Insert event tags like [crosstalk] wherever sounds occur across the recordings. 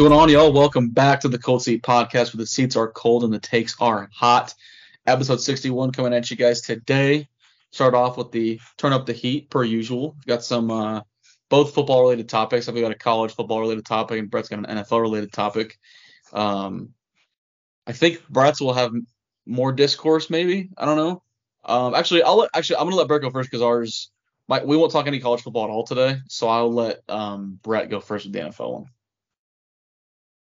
Going on, y'all? Welcome back to the Cold Seat Podcast, where the seats are cold and the takes are hot. Episode 61 coming at you guys today. Start off with the turn up the heat per usual. We've got some uh, both football related topics. I've got a college football related topic, and Brett's got an NFL related topic. Um, I think Brett's will have more discourse, maybe. I don't know. Um, actually, I'll let, actually I'm gonna let Brett go first because ours my, we won't talk any college football at all today. So I'll let um, Brett go first with the NFL one.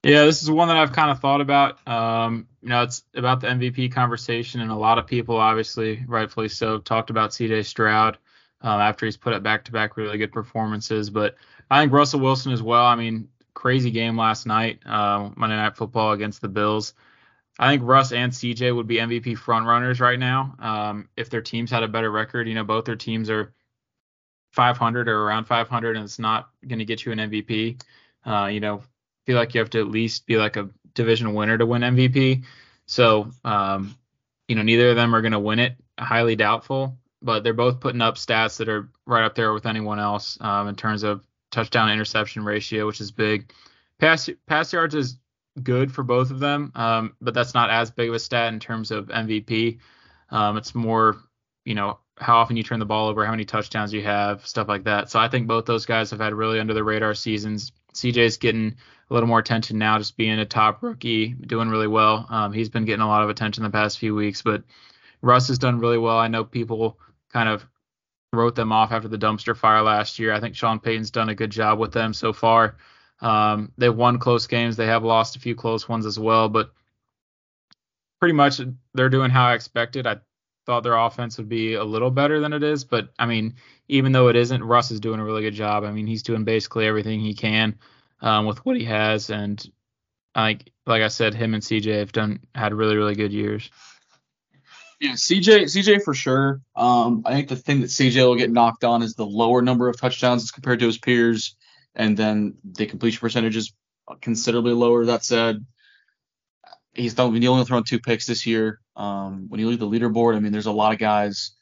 Yeah, this is one that I've kind of thought about. Um, you know, it's about the MVP conversation, and a lot of people, obviously, rightfully so, talked about C.J. Stroud um, after he's put up back-to-back really good performances. But I think Russell Wilson as well. I mean, crazy game last night, uh, Monday Night Football against the Bills. I think Russ and CJ would be MVP frontrunners right now um, if their teams had a better record. You know, both their teams are 500 or around 500, and it's not going to get you an MVP. Uh, you know, feel like you have to at least be like a division winner to win MVP. So, um, you know, neither of them are going to win it. Highly doubtful, but they're both putting up stats that are right up there with anyone else um, in terms of touchdown interception ratio, which is big. Pass pass yards is good for both of them, um, but that's not as big of a stat in terms of MVP. Um, it's more, you know, how often you turn the ball over, how many touchdowns you have, stuff like that. So I think both those guys have had really under the radar seasons. CJ's getting a little more attention now, just being a top rookie, doing really well. Um, he's been getting a lot of attention the past few weeks, but Russ has done really well. I know people kind of wrote them off after the dumpster fire last year. I think Sean Payton's done a good job with them so far. Um, they've won close games. They have lost a few close ones as well, but pretty much they're doing how I expected. I thought their offense would be a little better than it is, but I mean, even though it isn't, Russ is doing a really good job. I mean, he's doing basically everything he can um, with what he has, and like like I said, him and CJ have done had really really good years. Yeah, CJ CJ for sure. Um, I think the thing that CJ will get knocked on is the lower number of touchdowns as compared to his peers, and then the completion percentage is considerably lower. That said, he's thrown, he only thrown two picks this year. Um, when you look at the leaderboard, I mean, there's a lot of guys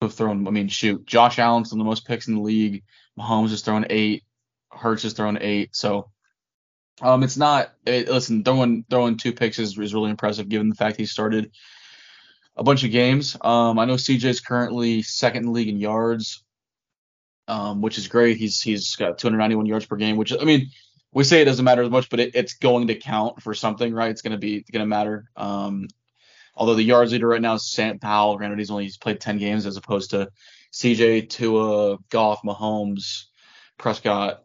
who have thrown. I mean, shoot, Josh Allen's thrown the most picks in the league. Mahomes has thrown eight. Hurts has thrown eight. So um, it's not. It, listen, throwing throwing two picks is, is really impressive given the fact he started a bunch of games. Um, I know CJ is currently second in league in yards, um, which is great. He's he's got 291 yards per game, which I mean, we say it doesn't matter as much, but it, it's going to count for something, right? It's to be to matter. Um, although the yards leader right now is Sam Howell. Granted, he's only he's played 10 games as opposed to CJ, Tua, Goff, Mahomes, Prescott,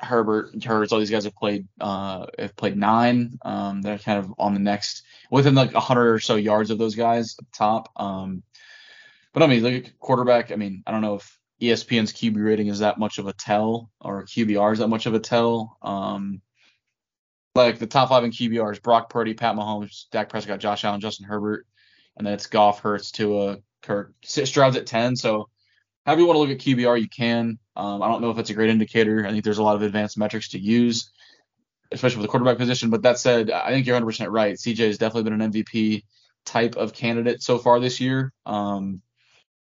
Herbert, Hurts, all these guys have played uh, have played nine. Um, they're kind of on the next within like hundred or so yards of those guys the top. Um, but I mean, look at quarterback. I mean, I don't know if ESPN's QB rating is that much of a tell or QBR is that much of a tell. Um, like the top five in QBRs: Brock Purdy, Pat Mahomes, Dak Prescott, Josh Allen, Justin Herbert, and then it's Goff, Hurts, Tua, Kirk. Stroud's at ten. So however you want to look at QBR, you can. Um, I don't know if it's a great indicator. I think there's a lot of advanced metrics to use, especially with the quarterback position. But that said, I think you're 100% right. CJ has definitely been an MVP type of candidate so far this year. Um,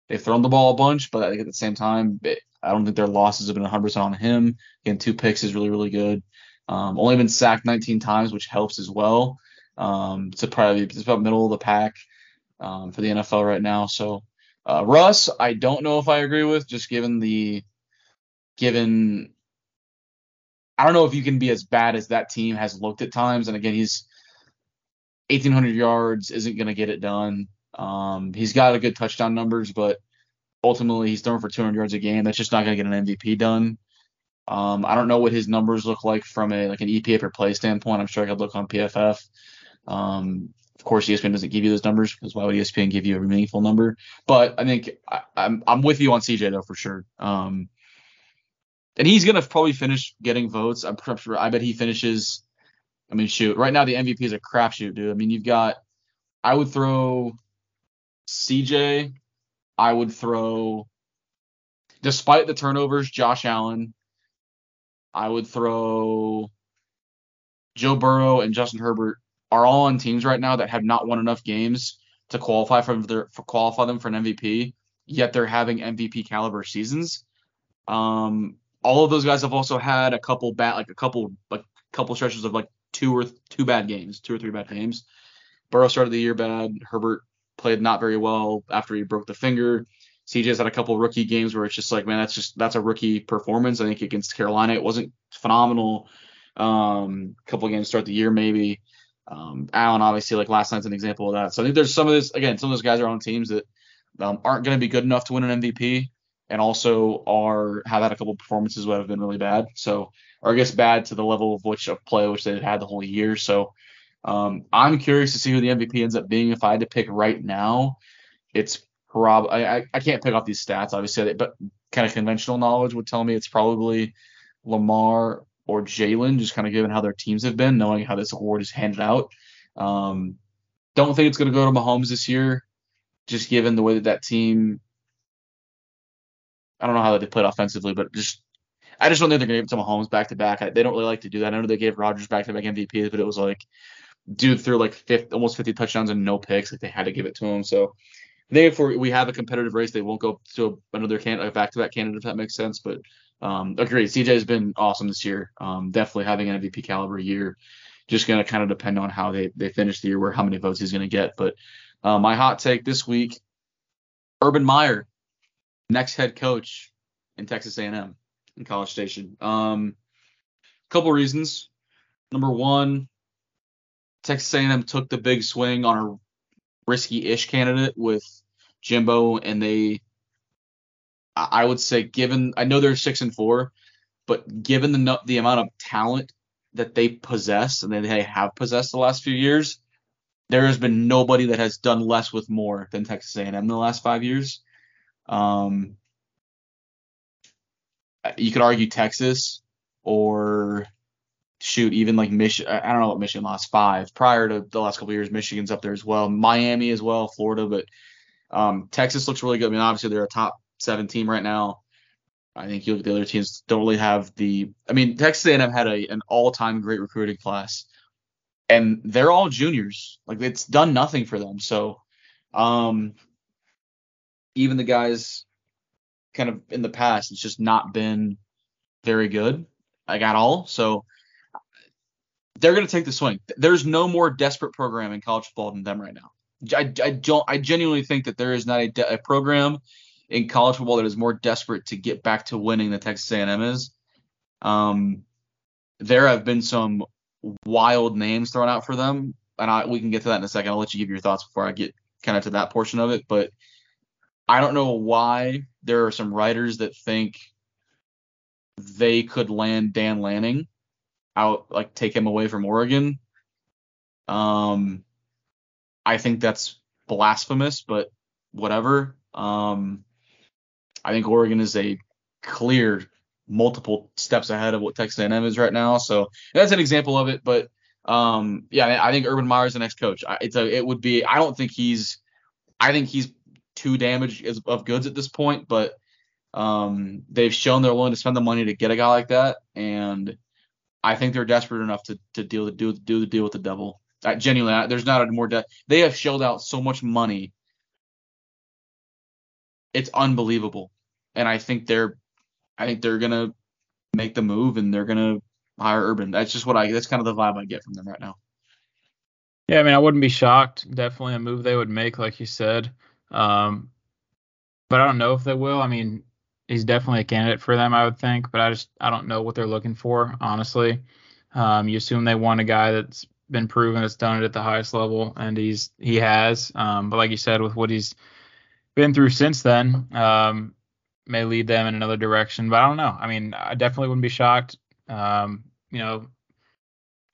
they've thrown the ball a bunch, but I think at the same time, it, I don't think their losses have been 100% on him. Again, two picks is really, really good. Um, only been sacked 19 times, which helps as well. Um, it's probably it's about middle of the pack um, for the NFL right now. So uh, Russ, I don't know if I agree with, just given the given. I don't know if you can be as bad as that team has looked at times. And again, he's 1,800 yards, isn't going to get it done. Um, he's got a good touchdown numbers, but ultimately he's throwing for 200 yards a game. That's just not going to get an MVP done. Um, I don't know what his numbers look like from a like an EPA per play standpoint. I'm sure I could look on PFF. Um, of course, ESPN doesn't give you those numbers because why would ESPN give you a meaningful number? But I think I, am I'm, I'm with you on CJ though for sure. Um, and he's gonna probably finish getting votes. I'm sure. I bet he finishes. I mean, shoot. Right now the MVP is a crapshoot, dude. I mean, you've got. I would throw CJ. I would throw. Despite the turnovers, Josh Allen. I would throw Joe Burrow and Justin Herbert are all on teams right now that have not won enough games to qualify for their for qualify them for an MVP, yet they're having MVP caliber seasons. Um, all of those guys have also had a couple bat like a couple like couple stretches of like two or two bad games, two or three bad games. Burrow started the year bad. Herbert played not very well after he broke the finger. CJ's had a couple rookie games where it's just like, man, that's just that's a rookie performance. I think against Carolina, it wasn't phenomenal. Um, a couple games start the year maybe. Um, Allen obviously like last night's an example of that. So I think there's some of this again, some of those guys are on teams that um, aren't going to be good enough to win an MVP, and also are have had a couple performances that have been really bad. So or I guess bad to the level of which of play which they had the whole year. So um, I'm curious to see who the MVP ends up being. If I had to pick right now, it's probably I, I can't pick off these stats obviously, but kind of conventional knowledge would tell me it's probably Lamar or Jalen, just kind of given how their teams have been, knowing how this award is handed out. Um, don't think it's going to go to Mahomes this year, just given the way that that team. I don't know how they played offensively, but just I just don't think they're going to give it to Mahomes back to back. They don't really like to do that. I know they gave Rodgers back to back MVP, but it was like dude threw like 50, almost 50 touchdowns and no picks. Like they had to give it to him. So I think if we have a competitive race, they won't go to another can back to back candidate if that makes sense. But um, agreed. CJ has been awesome this year. Um, definitely having an MVP caliber year. Just going to kind of depend on how they, they finish the year, where how many votes he's going to get. But uh, my hot take this week: Urban Meyer, next head coach in Texas A&M in College Station. Um, couple reasons. Number one, Texas A&M took the big swing on a risky-ish candidate with Jimbo, and they I would say, given I know they're six and four, but given the the amount of talent that they possess and that they have possessed the last few years, there has been nobody that has done less with more than Texas A&M in the last five years. Um, you could argue Texas or shoot even like Michigan. I don't know what Michigan lost five prior to the last couple years. Michigan's up there as well, Miami as well, Florida, but um, Texas looks really good. I mean, obviously they're a top seven team right now. I think you look at the other teams don't really have the. I mean, Texas A&M had a an all time great recruiting class, and they're all juniors. Like it's done nothing for them. So, um, even the guys, kind of in the past, it's just not been very good, like at all. So they're going to take the swing. There's no more desperate program in college football than them right now. I, I don't. I genuinely think that there is not a, de- a program in college football that is more desperate to get back to winning than Texas A&M is. Um, there have been some wild names thrown out for them, and I, we can get to that in a second. I'll let you give your thoughts before I get kind of to that portion of it. But I don't know why there are some writers that think they could land Dan Lanning out, like take him away from Oregon. Um, I think that's blasphemous, but whatever. Um, I think Oregon is a clear multiple steps ahead of what Texas A&M is right now. So that's an example of it. But um, yeah, I think Urban Meyer is the next coach. It's a, it would be. I don't think he's. I think he's too damaged of goods at this point. But um, they've shown they're willing to spend the money to get a guy like that, and I think they're desperate enough to to deal to do do the deal with the devil. I, genuinely, there's not a more de- they have shelled out so much money. It's unbelievable and I think they're I think they're gonna make the move and they're gonna hire Urban. That's just what I that's kind of the vibe I get from them right now. Yeah, I mean I wouldn't be shocked. Definitely a move they would make, like you said. Um, but I don't know if they will. I mean, he's definitely a candidate for them, I would think, but I just I don't know what they're looking for, honestly. Um, you assume they want a guy that's been proven that's done it at the highest level, and he's he has. Um, but like you said, with what he's been through since then, um, may lead them in another direction. But I don't know. I mean, I definitely wouldn't be shocked. Um, you know,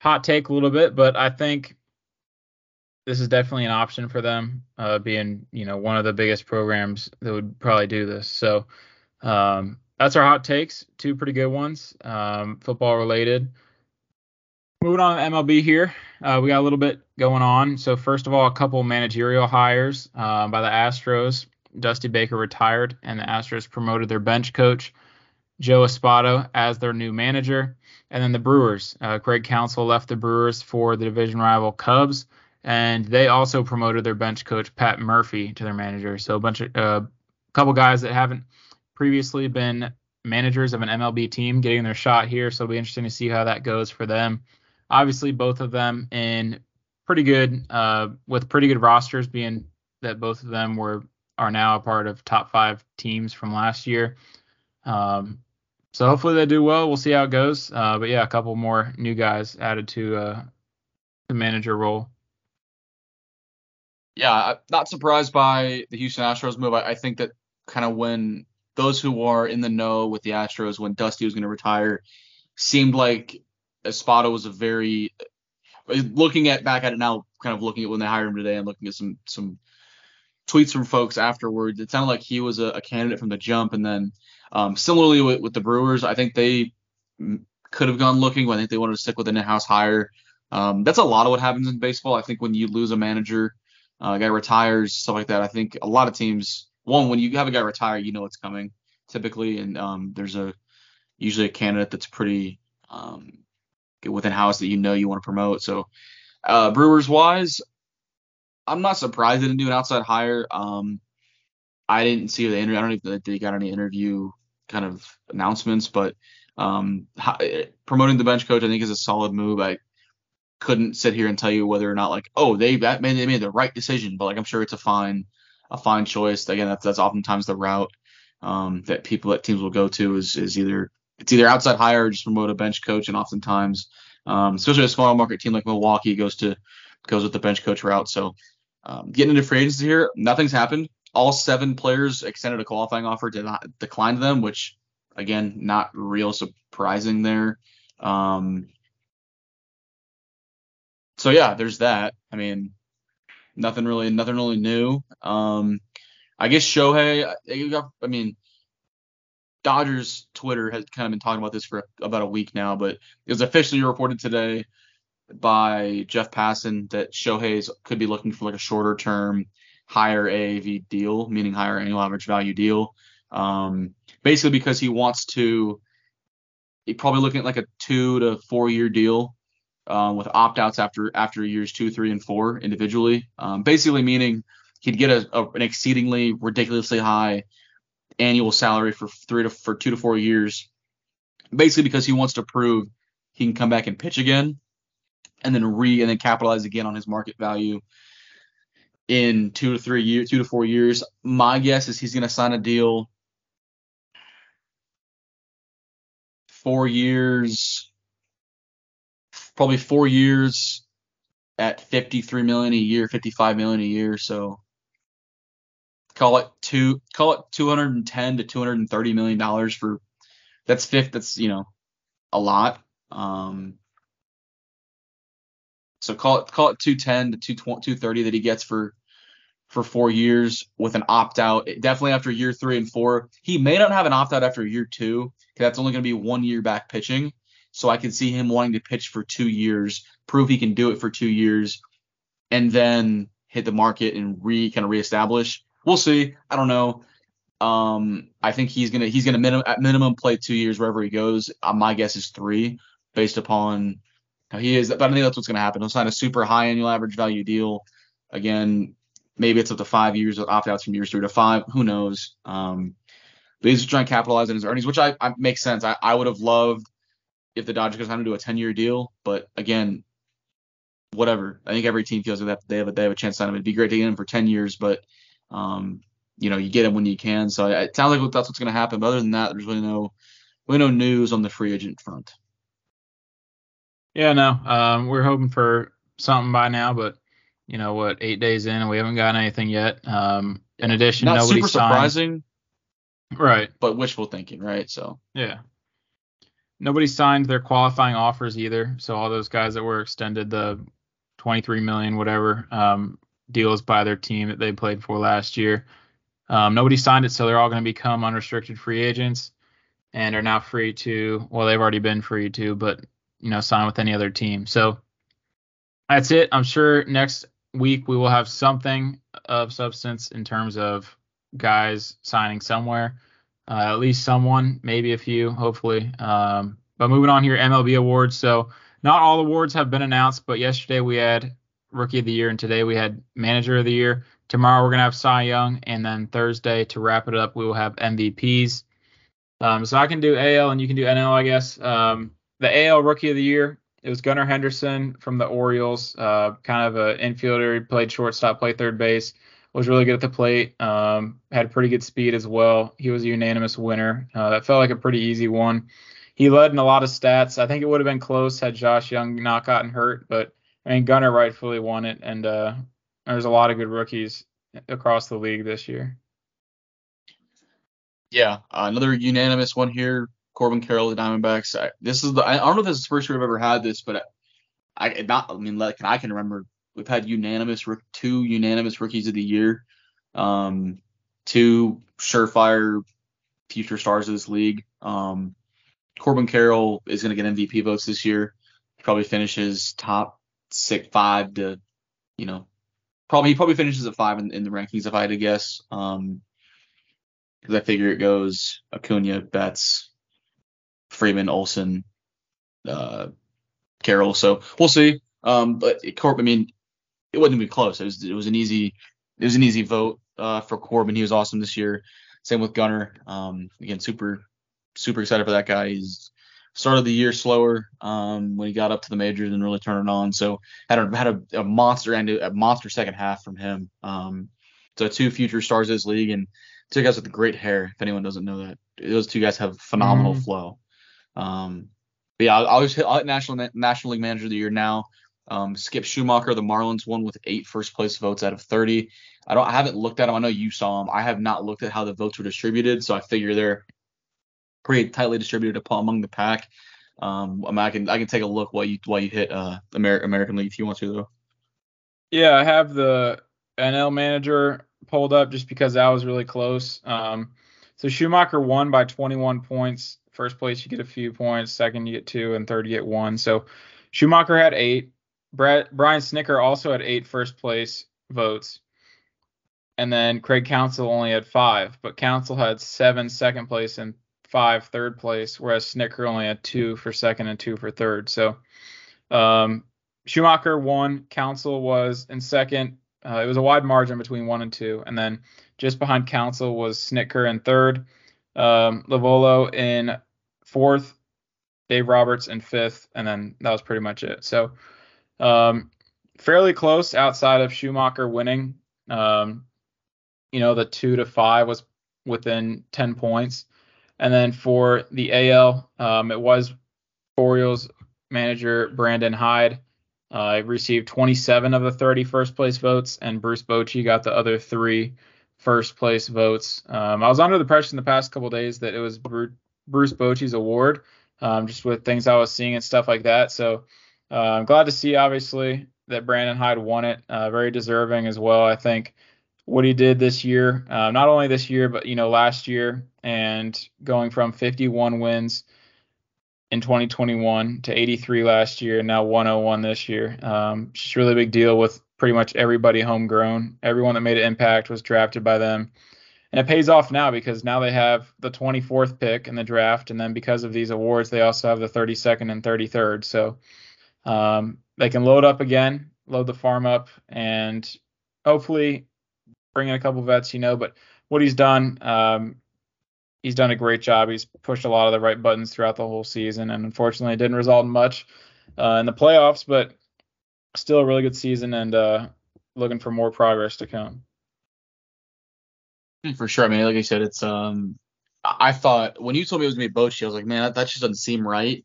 hot take a little bit, but I think this is definitely an option for them, uh, being you know one of the biggest programs that would probably do this. So um, that's our hot takes. Two pretty good ones, um, football related. Moving on to MLB here, uh, we got a little bit going on. So first of all, a couple managerial hires uh, by the Astros. Dusty Baker retired, and the Astros promoted their bench coach, Joe Espada, as their new manager. And then the Brewers, uh, Craig Counsell left the Brewers for the division rival Cubs, and they also promoted their bench coach Pat Murphy to their manager. So a bunch of a uh, couple guys that haven't previously been managers of an MLB team getting their shot here, so it'll be interesting to see how that goes for them. Obviously, both of them in pretty good uh, with pretty good rosters, being that both of them were are now a part of top five teams from last year. Um, so hopefully they do well. We'll see how it goes. Uh, but yeah, a couple more new guys added to uh, the manager role. Yeah, I'm not surprised by the Houston Astros move. I, I think that kind of when those who are in the know with the Astros when Dusty was going to retire seemed like Espada was a very looking at back at it now, kind of looking at when they hired him today and looking at some some tweets from folks afterwards. It sounded like he was a, a candidate from the jump, and then um, similarly with, with, the Brewers, I think they could have gone looking, but I think they wanted to stick with an in-house hire. Um, that's a lot of what happens in baseball. I think when you lose a manager, uh, guy retires, stuff like that. I think a lot of teams, one, when you have a guy retire, you know it's coming typically, and um, there's a usually a candidate that's pretty um, within house that you know you want to promote. So uh, Brewers wise, I'm not surprised they didn't do an outside hire. Um, I didn't see the interview. I don't even think they got any interview kind of announcements, but um, promoting the bench coach I think is a solid move. I couldn't sit here and tell you whether or not like oh they that made they made the right decision, but like I'm sure it's a fine a fine choice. Again, that's that's oftentimes the route um, that people that teams will go to is is either it's either outside hire or just promote a bench coach, and oftentimes, um, especially a small market team like Milwaukee goes to goes with the bench coach route. So um, getting into free agency here, nothing's happened. All seven players extended a qualifying offer, did not decline them, which again, not real surprising there. Um, so yeah, there's that. I mean, nothing really, nothing really new. Um, I guess Shohei, I mean, Dodgers Twitter has kind of been talking about this for about a week now, but it was officially reported today by Jeff Passan that Shohei could be looking for like a shorter term, higher AAV deal, meaning higher annual average value deal. Um, basically because he wants to, he probably looking at like a two to four year deal um, with opt outs after after years two, three, and four individually. Um, basically meaning he'd get a, a, an exceedingly ridiculously high annual salary for three to for two to four years, basically because he wants to prove he can come back and pitch again, and then re and then capitalize again on his market value in two to three years, two to four years. My guess is he's going to sign a deal four years, probably four years at 53 million a year, 55 million a year. So call it two call it 210 to 230 million dollars for that's fifth that's you know a lot. Um so call it call it 210 to 230 that he gets for for four years with an opt out. Definitely after year three and four he may not have an opt out after year two because that's only going to be one year back pitching so i can see him wanting to pitch for two years prove he can do it for two years and then hit the market and re kind of reestablish we'll see. I don't know. Um, I think he's gonna he's gonna minimum at minimum play two years wherever he goes. Uh, my guess is three, based upon how he is. But I think that's what's gonna happen. He'll sign a super high annual average value deal. Again, maybe it's up to five years opt outs from years three to five. Who knows? Um, but he's trying to capitalize on his earnings, which I, I makes sense. I, I would have loved if the Dodgers sign to do a 10 year deal, but again, whatever. I think every team feels like they have a they have a chance to sign him. It'd be great to get him for 10 years, but um, you know, you get him when you can. So it sounds like that's what's going to happen. But other than that, there's really no really no news on the free agent front. Yeah, no. Um, we're hoping for something by now, but you know what? Eight days in, and we haven't gotten anything yet. Um, in addition, Not nobody super signed. surprising, right? But wishful thinking, right? So yeah, nobody signed their qualifying offers either. So all those guys that were extended the 23 million, whatever, um, deals by their team that they played for last year. Um, nobody signed it, so they're all going to become unrestricted free agents and are now free to. Well, they've already been free to, but you know, sign with any other team. So that's it. I'm sure next week we will have something of substance in terms of guys signing somewhere. Uh, at least someone, maybe a few, hopefully. Um, but moving on here, MLB awards. So not all awards have been announced, but yesterday we had Rookie of the Year, and today we had Manager of the Year. Tomorrow we're gonna have Cy Young, and then Thursday to wrap it up we will have MVPs. Um, so I can do AL and you can do NL, I guess. Um, the AL Rookie of the Year, it was Gunnar Henderson from the Orioles, uh, kind of an infielder. He played shortstop, played third base, was really good at the plate, um, had pretty good speed as well. He was a unanimous winner. Uh, that felt like a pretty easy one. He led in a lot of stats. I think it would have been close had Josh Jung not gotten hurt, but I mean Gunnar rightfully won it, and uh, there's a lot of good rookies across the league this year. Yeah, uh, another unanimous one here. Corbin Carroll, the Diamondbacks. I, this is the. I, don't know if this is the first year I've ever had this, but I, I not. I mean, like I can remember, we've had unanimous two unanimous rookies of the year, um, two surefire future stars of this league. Um, Corbin Carroll is going to get MVP votes this year. Probably finishes top six, five to, you know, probably he probably finishes at five in, in the rankings if I had to guess. Um, because I figure it goes Acuna, Betts, Freeman, Olson, uh, Carroll. So we'll see. Um, but Corbin, I mean, it wasn't even close. It was it was an easy it was an easy vote uh, for Corbin. He was awesome this year. Same with Gunnar. Um, again, super super excited for that guy. He's started the year slower um, when he got up to the majors and really turned it on. So had a had a, a monster and a monster second half from him. Um, so two future stars of this league and two guys with great hair. If anyone doesn't know that, those two guys have phenomenal mm. flow. Um, but yeah, I was national National League Manager of the Year now. Um, Skip Schumaker, the Marlins won with eight first place votes out of 30. I don't, I haven't looked at them. I know you saw them. I have not looked at how the votes were distributed, so I figure they're pretty tightly distributed among the pack. Um, I, mean, I can I can take a look while you while you hit uh Amer- American League if you want to though. Yeah, I have the NL manager pulled up just because that was really close. Um, so Schumaker won by 21 points. First place you get a few points, second you get two, and third you get one. So Schumaker had eight. Brett, Brian Snitker also had eight first place votes. And then Craig Counsell only had five, but Counsell had seven second place and five third place, whereas Snitker only had two for second and two for third. So um, Schumaker won. Counsell was in second. Uh, it was a wide margin between one and two, and then just behind Counsell was Snitker in third, um, Lovullo in fourth, Dave Roberts in fifth, and then that was pretty much it. So um, fairly close outside of Schumaker winning. Um, you know, the two to five was within 10 points. And then for the AL, um, it was Orioles manager Brandon Hyde. Uh, received 27 of the 30 first place votes, and Bruce Bochy got the other three first place votes. Um, I was under the impression the past couple days that it was Bruce Bochy's award, um, just with things I was seeing and stuff like that. So uh, I'm glad to see, obviously, that Brandon Hyde won it. Uh, very deserving as well. I think what he did this year, uh, not only this year, but you know last year, and going from 51 wins in 2021 to 83 last year, and now 101 this year. Um, just really big deal with pretty much everybody homegrown. Everyone that made an impact was drafted by them. And it pays off now because now they have the 24th pick in the draft, and then because of these awards, they also have the 32nd and 33rd. So um, they can load up again, load the farm up, and hopefully bring in a couple vets, you know. But what he's done, um, he's done a great job. He's pushed a lot of the right buttons throughout the whole season, and unfortunately, it didn't result in much uh, in the playoffs, but still a really good season and uh, looking for more progress to come. For sure. I mean, like I said, it's um, I thought when you told me it was gonna be Bochy, I was like, man, that, that just doesn't seem right,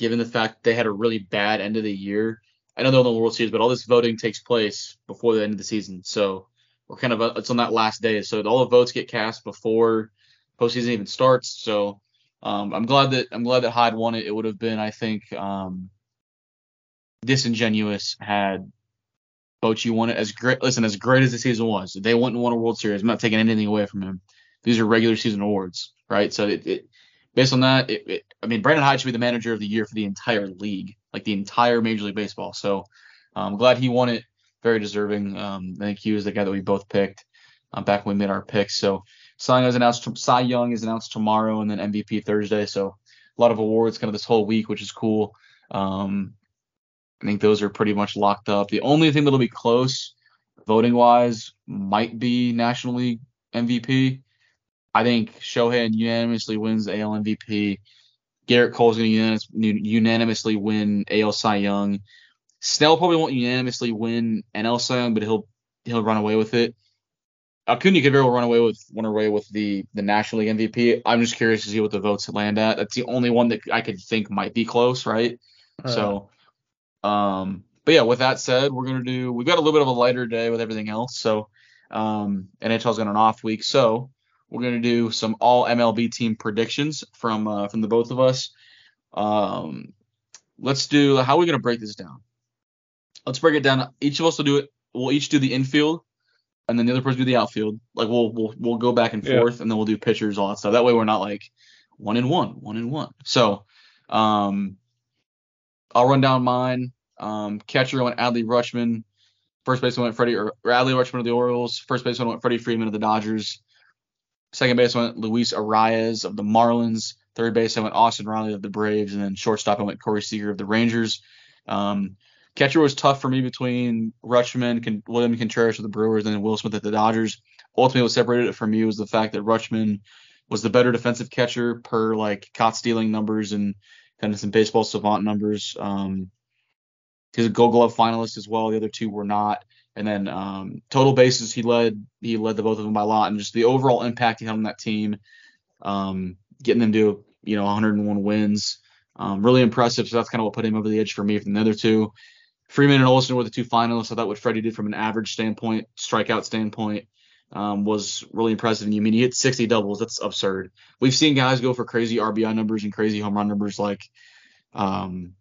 given the fact they had a really bad end of the year. I know they're in the World Series, but all this voting takes place before the end of the season, so we're kind of it's on that last day. So all the votes get cast before postseason even starts. So um, I'm glad that I'm glad that Hyde won it. It would have been, I think, um, disingenuous had Bochy won it. As great, listen, as great as the season was, they wouldn't won a World Series. I'm not taking anything away from him. These are regular season awards, right? So it, it based on that, it, it, I mean, Brandon Hyde should be the manager of the year for the entire league, like the entire Major League Baseball. So I'm glad he won it. Very deserving. Um, I think he was the guy that we both picked uh, back when we made our picks. So Cy Young is announced. Cy Young is announced tomorrow, and then MVP Thursday. So a lot of awards kind of this whole week, which is cool. Um, I think those are pretty much locked up. The only thing that'll be close, voting wise, might be National League MVP. I think Shohei unanimously wins AL MVP. Gerrit Cole's going to unanimously win AL Cy Young. Snell probably won't unanimously win NL Cy Young, but he'll he'll run away with it. Acuna could very well run away with run away with the the National League MVP. I'm just curious to see what the votes land at. That's the only one that I could think might be close, right? So, um, but yeah, with that said, we're gonna do. We've got a little bit of a lighter day with everything else, so um, NHL's got an off week, so we're gonna do some all MLB team predictions from uh, from the both of us. Um, let's do. How are we gonna break this down? Let's break it down. Each of us will do it. We'll each do the infield and then the other person do the outfield. Like we'll we'll we'll go back and forth, yeah. and then we'll do pitchers, all that stuff. That way we're not like one in one, one in one. So, um, I'll run down mine. Um, catcher went Adley Rutschman. First baseman went Freddie or, or Adley Rutschman of the Orioles. First baseman went Freddie Freeman of the Dodgers. Second base went Luis Arraez of the Marlins. Third base I went Austin Riley of the Braves, and then shortstop I went Corey Seager of the Rangers. Um, Catcher was tough for me between Rutschman, Con- William Contreras of the Brewers, and Will Smith at the Dodgers. Ultimately, what separated it from me was the fact that Rutschman was the better defensive catcher per like caught stealing numbers and kind of some baseball savant numbers. Um, he's a Gold Glove finalist as well. The other two were not. And then um, total bases, he led he led the both of them by a lot, and just the overall impact he had on that team, um, getting them to you know 101 wins, um, really impressive. So that's kind of what put him over the edge for me from the other two. Freeman and Olson were the two finalists. I thought what Freddie did from an average standpoint, strikeout standpoint, um, was really impressive. And you mean he hit 60 doubles? That's absurd. We've seen guys go for crazy RBI numbers and crazy home run numbers like, um,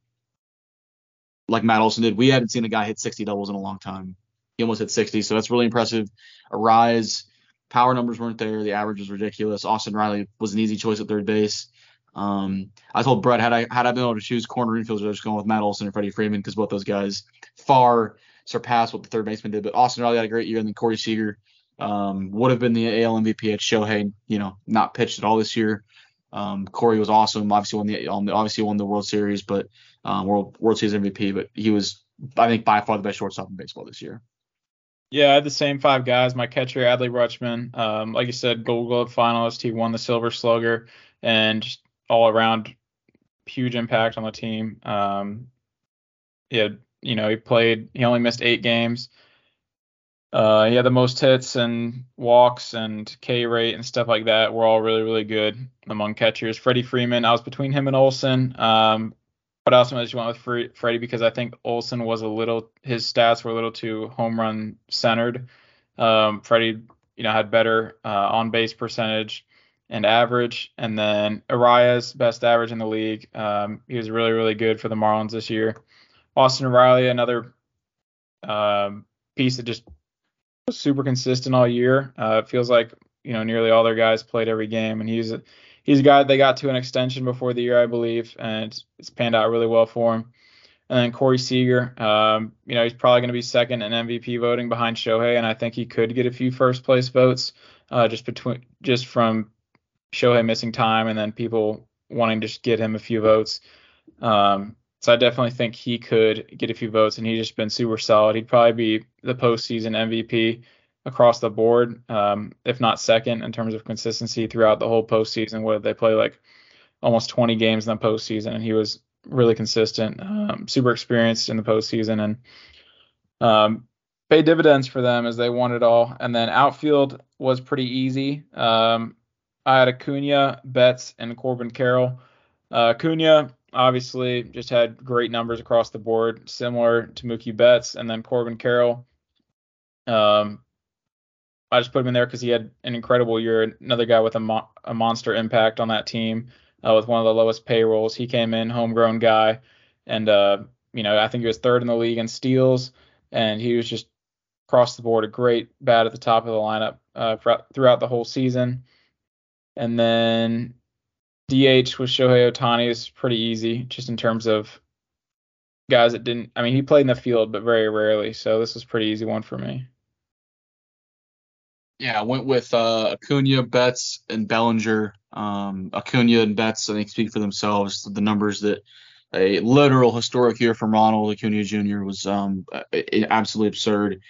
like Matt Olson did. We haven't seen a guy hit 60 doubles in a long time. He almost hit 60, so that's really impressive. Arraez, power numbers weren't there. The average was ridiculous. Austin Riley was an easy choice at third base. Um, I told Brett had I had I been able to choose corner infielders, I was going with Matt Olson and Freddie Freeman because both those guys far surpassed what the third baseman did. But Austin Riley had a great year, and then Corey Seager um, would have been the AL MVP at Shohei, you know, not pitched at all this year. Um, Corey was awesome. Obviously won the obviously won the World Series, but um, World World Series MVP. But he was, I think, by far the best shortstop in baseball this year. Yeah, I had the same five guys. My catcher, Adley Rutschman, um, like you said, Gold Glove finalist. He won the Silver Slugger, and just all around huge impact on the team. Um, yeah, you know, he played. He only missed eight games. Uh, he had the most hits and walks and K rate and stuff like that. Were all really, really good among catchers. Freddie Freeman, I was between him and Olson. Um, but I also just went with Freddie because I think Olson was a little, his stats were a little too home run centered. Um, Freddie, you know, had better uh, on base percentage and average. And then Arraez, best average in the league. Um, he was really, really good for the Marlins this year. Austin Riley, another um, piece that just was super consistent all year. Uh, it feels like you know nearly all their guys played every game, and he's he's a guy they got to an extension before the year, I believe, and it's, panned out really well for him. And then Corey Seager, um, you know, he's probably going to be second in MVP voting behind Shohei, and I think he could get a few first place votes uh, just between just from Shohei missing time and then people wanting to just get him a few votes. Um, so I definitely think he could get a few votes, and he's just been super solid. He'd probably be the postseason MVP across the board, um, if not second in terms of consistency throughout the whole postseason. Where they play like almost 20 games in the postseason, and he was really consistent, um, super experienced in the postseason, and um, paid dividends for them as they won it all. And then outfield was pretty easy. Um, I had Acuna, Betts, and Corbin Carroll. Uh, Acuna obviously just had great numbers across the board, similar to Mookie Betts, and then Corbin Carroll. Um, I just put him in there because he had an incredible year. Another guy with a, mo- a monster impact on that team uh, with one of the lowest payrolls. He came in, homegrown guy, and uh, you know I think he was third in the league in steals, and he was just across the board a great bat at the top of the lineup uh, throughout the whole season. And then DH with Shohei Ohtani is pretty easy, just in terms of guys that didn't. I mean, he played in the field, but very rarely. So this was pretty easy one for me. Yeah, I went with uh, Acuna, Betts, and Bellinger. Um, Acuna and Betts, I think, speak for themselves. The numbers that a literal historic year from Ronald Acuna Jr. was um, absolutely absurd.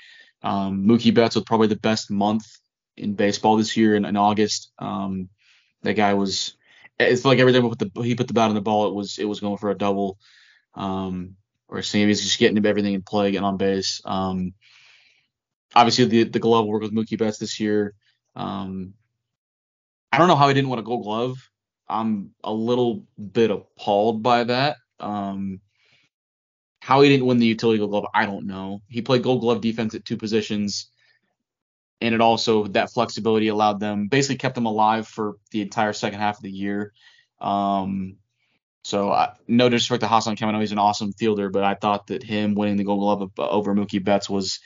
Um, Mookie Betts was probably the best month in baseball this year in, in August. Um, that guy was. It's like every time he put the he put the bat on the ball, it was it was going for a double. Um, or he was just getting everything in play, getting on base. Um, obviously the the glove work with Mookie Betts this year. Um, I don't know how he didn't win a Gold Glove. I'm a little bit appalled by that. Um, how he didn't win the utility Gold Glove, I don't know. He played Gold Glove defense at two positions, and it also that flexibility allowed them basically kept them alive for the entire second half of the year. Um, so I, no disrespect to I know he's an awesome fielder, but I thought that him winning the Gold Glove over Mookie Betts was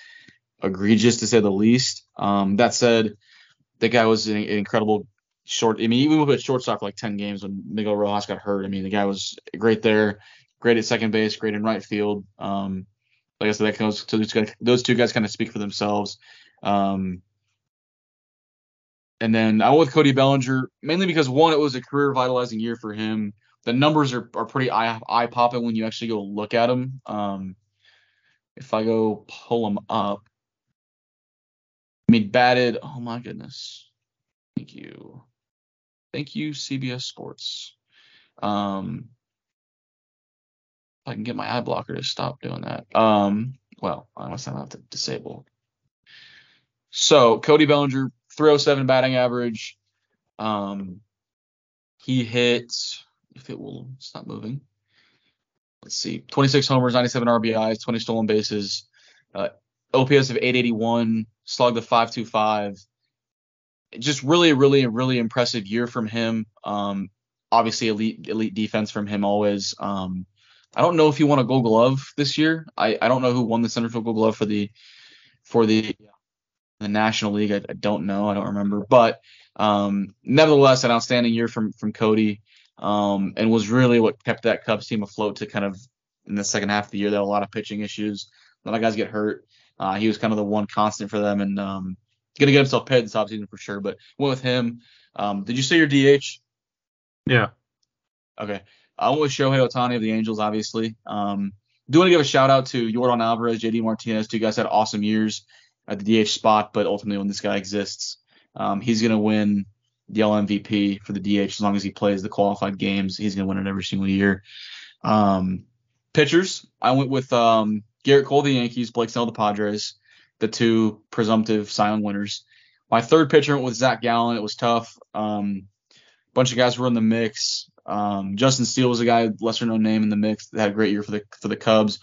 egregious to say the least. Um, that said, the guy was an, incredible short. I mean, he moved at shortstop for like 10 games when Miguel Rojas got hurt. I mean, the guy was great there, great at second base, great in right field. Um, like I said, that to those, two guys kind of speak for themselves. Um, and then I went with Cody Bellinger mainly because one, it was a career vitalizing year for him. The numbers are, are pretty eye eye popping when you actually go look at them. Um, if I go pull them up, I mean, batted. Oh my goodness. Thank you. Thank you, CBS Sports. Um, if I can get my ad blocker to stop doing that. Um, well, I must have to disable. So Cody Bellinger, 307 batting average. Um, he hit. If it will stop moving. Let's see, 26 homers, 97 RBIs, 20 stolen bases, uh, OPS of 881, slugged the 525. Just really, really, really impressive year from him. Um, obviously, elite, elite defense from him always. Um, I don't know if he won a Gold Glove this year. I, I don't know who won the Centerfield Gold Glove for the for the the National League. I, I don't know. I don't remember. But um, nevertheless, an outstanding year from from Cody, um, and was really what kept that Cubs team afloat to kind of in the second half of the year. They had a lot of pitching issues. A lot of guys get hurt. Uh, he was kind of the one constant for them, and um, gonna get himself paid this offseason for sure. But went with him. Um, did you say your DH? Yeah. Okay. I went with Shohei Ohtani of the Angels, obviously. Um, do want to give a shout out to Yordan Alvarez, JD Martinez. Two guys had awesome years at the DH spot, but ultimately when this guy exists, um, he's gonna win the LMVP for the DH as long as he plays the qualified games. He's gonna win it every single year. Um, pitchers, I went with um, Gerrit Cole, the Yankees, Blake Snell, the Padres, the two presumptive Cy Young winners. My third pitcher went with Zach Gallen. It was tough. Um, bunch of guys were in the mix. Um, Justin Steele was a guy, lesser known name in the mix that had a great year for the for the Cubs.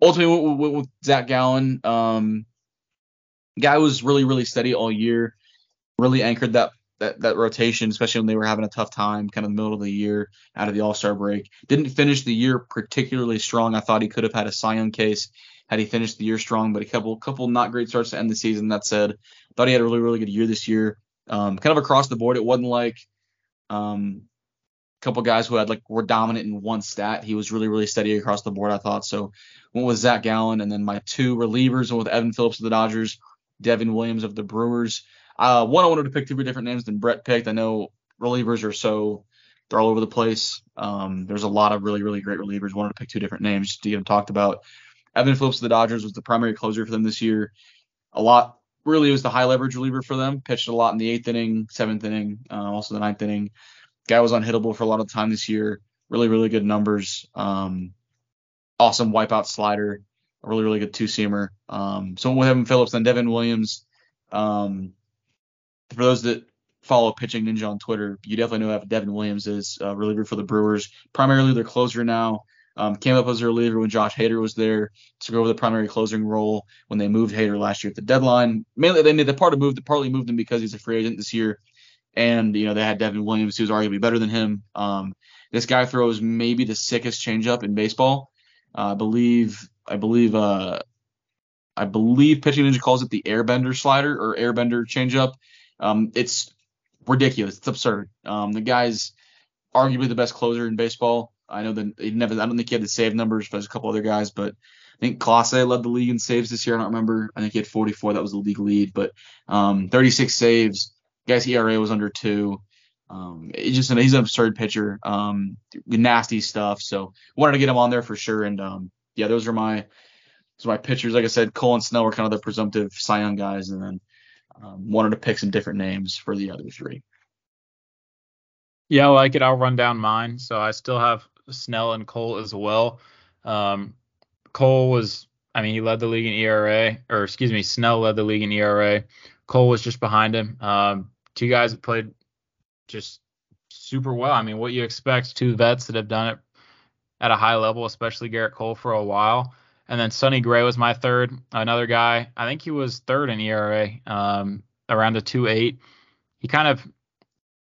Ultimately, went, went with Zach Gallen. Um, guy was really really steady all year. Really anchored that that that rotation, especially when they were having a tough time, kind of the middle of the year out of the All Star break. Didn't finish the year particularly strong. I thought he could have had a Cy Young case had he finished the year strong, but a couple couple not great starts to end the season. That said, thought he had a really really good year this year. Um, kind of across the board, it wasn't like um, a couple guys who had like were dominant in one stat. He was really really steady across the board. I thought so. Went with Zach Gallen, and then my two relievers went with Evan Phillips of the Dodgers, Devin Williams of the Brewers. Uh, one, I wanted to pick two different names than Brett picked. I know relievers are so they're all over the place. Um, there's a lot of really, really great relievers. Wanted to pick two different names to them talked about. Evan Phillips of the Dodgers was the primary closer for them this year. A lot, really, was the high leverage reliever for them. Pitched a lot in the eighth inning, seventh inning, uh, also the ninth inning. Guy was unhittable for a lot of time this year. Really, really good numbers. Um, awesome wipeout slider. A really, really good two seamer. Um, so with Evan Phillips, then Devin Williams. Um, for those that follow Pitching Ninja on Twitter, you definitely know that Devin Williams is a reliever for the Brewers. Primarily their closer now. Um, came up as a reliever when Josh Hader was there, took over the primary closing role when they moved Hader last year at the deadline. Mainly they made the part of move, partly moved him because he's a free agent this year, and you know they had Devin Williams who's arguably better than him. Um, this guy throws maybe the sickest changeup in baseball. Uh, I believe I believe uh, I believe Pitching Ninja calls it the airbender slider or airbender changeup. Um, it's ridiculous. It's absurd. Um, the guy's arguably the best closer in baseball. I know that he never. I don't think he had the save numbers, but there's a couple other guys. But I think Clase led the league in saves this year. I don't remember. I think he had 44. That was the league lead. But um, 36 saves. Guy's ERA was under two. Um, it's just an, he's an absurd pitcher. Um, nasty stuff. So wanted to get him on there for sure. And um, yeah, those are my those are my pitchers. Like I said, Cole and Snell were kind of the presumptive Cy Young guys, and then um, wanted to pick some different names for the other three. Yeah, I like it. I'll run down mine. So I still have Snell and Cole as well. Um, Cole was, I mean, he led the league in ERA, or excuse me, Snell led the league in ERA. Cole was just behind him. Um, two guys that played just super well. I mean, what you expect, two vets that have done it at a high level, especially Gerrit Cole for a while. And then Sonny Gray was my third, another guy. I think he was third in ERA, um, around a two eight. He kind of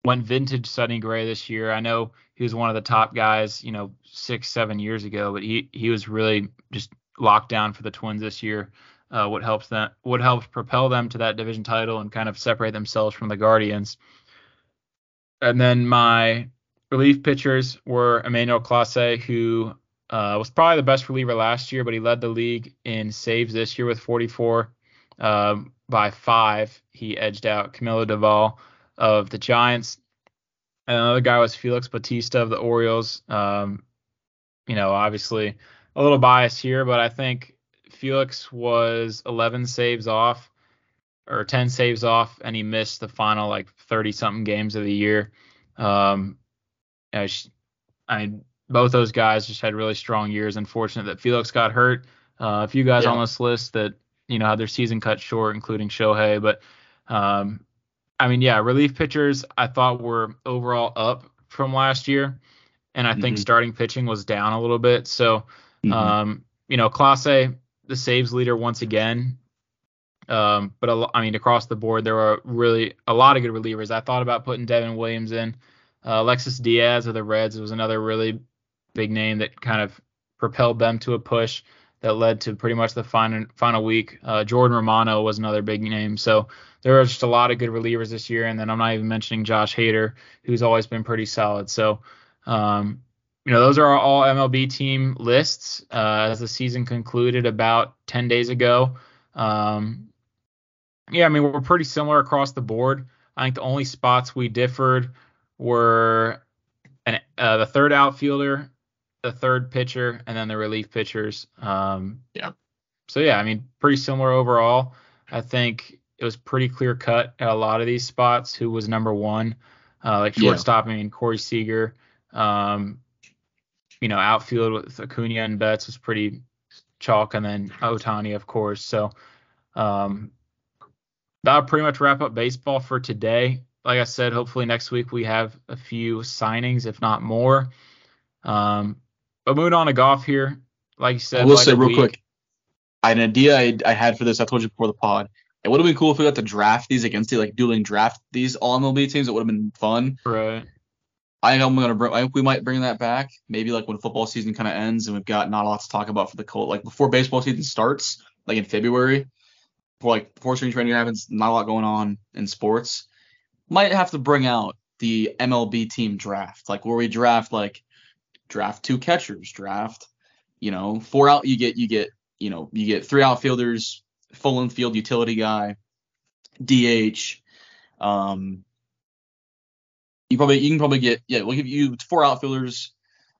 went vintage Sonny Gray this year. I know he was one of the top guys, you know, six, seven years ago, but he he was really just locked down for the Twins this year. Uh, what helps them, what helps propel them to that division title and kind of separate themselves from the Guardians. And then my relief pitchers were Emmanuel Clase, who uh, was probably the best reliever last year, but he led the league in saves this year with 44. Um, by five, he edged out Camilo Doval of the Giants. Another guy was Felix Bautista of the Orioles. Um, you know, obviously a little biased here, but I think Felix was 11 saves off or 10 saves off, and he missed the final like 30 something games of the year. Um, I mean, both those guys just had really strong years. Unfortunate that Felix got hurt. Uh, a few guys yeah. on this list that you know had their season cut short, including Shohei. But um, I mean, yeah, relief pitchers I thought were overall up from last year, and I mm-hmm. think starting pitching was down a little bit. So, mm-hmm. um, you know, Clase, the saves leader once again. Um, but a, I mean, across the board, there were really a lot of good relievers. I thought about putting Devin Williams in. Uh, Alexis Diaz of the Reds was another really big name that kind of propelled them to a push that led to pretty much the final final week. Uh, Jordan Romano was another big name. So there are just a lot of good relievers this year, and then I'm not even mentioning Josh Hader, who's always been pretty solid. So um, you know, those are all MLB team lists uh, as the season concluded about 10 days ago. Um, yeah, I mean, we're pretty similar across the board. I think the only spots we differed were an, uh, the third outfielder, the third pitcher, and then the relief pitchers. Um, yeah. So yeah, I mean, pretty similar overall. I think it was pretty clear cut at a lot of these spots who was number one. Uh, like shortstop, yeah. I mean, Corey Seager. Um, you know, outfield with Acuna and Betts was pretty chalk, and then Ohtani, of course. So um, that'll pretty much wrap up baseball for today like I said, hopefully next week we have a few signings, if not more. Um, but moving on to golf here, like you said, I will say real week, quick, I had an idea I, I, had for this. I told you before the pod. It would have been cool if we got to draft these against it, like dueling draft these all MLB teams. It would have been fun. Right. I think I'm gonna bring. I think we might bring that back. Maybe like when football season kind of ends and we've got not a lot to talk about for the Colt. Like before baseball season starts, like in February, before like before spring training happens, not a lot going on in sports might have to bring out the MLB team draft, like where we draft like draft two catchers, draft, you know, four out you get you get, you know, you get three outfielders, full infield utility guy, DH, um you probably you can probably get yeah, we'll give you four outfielders,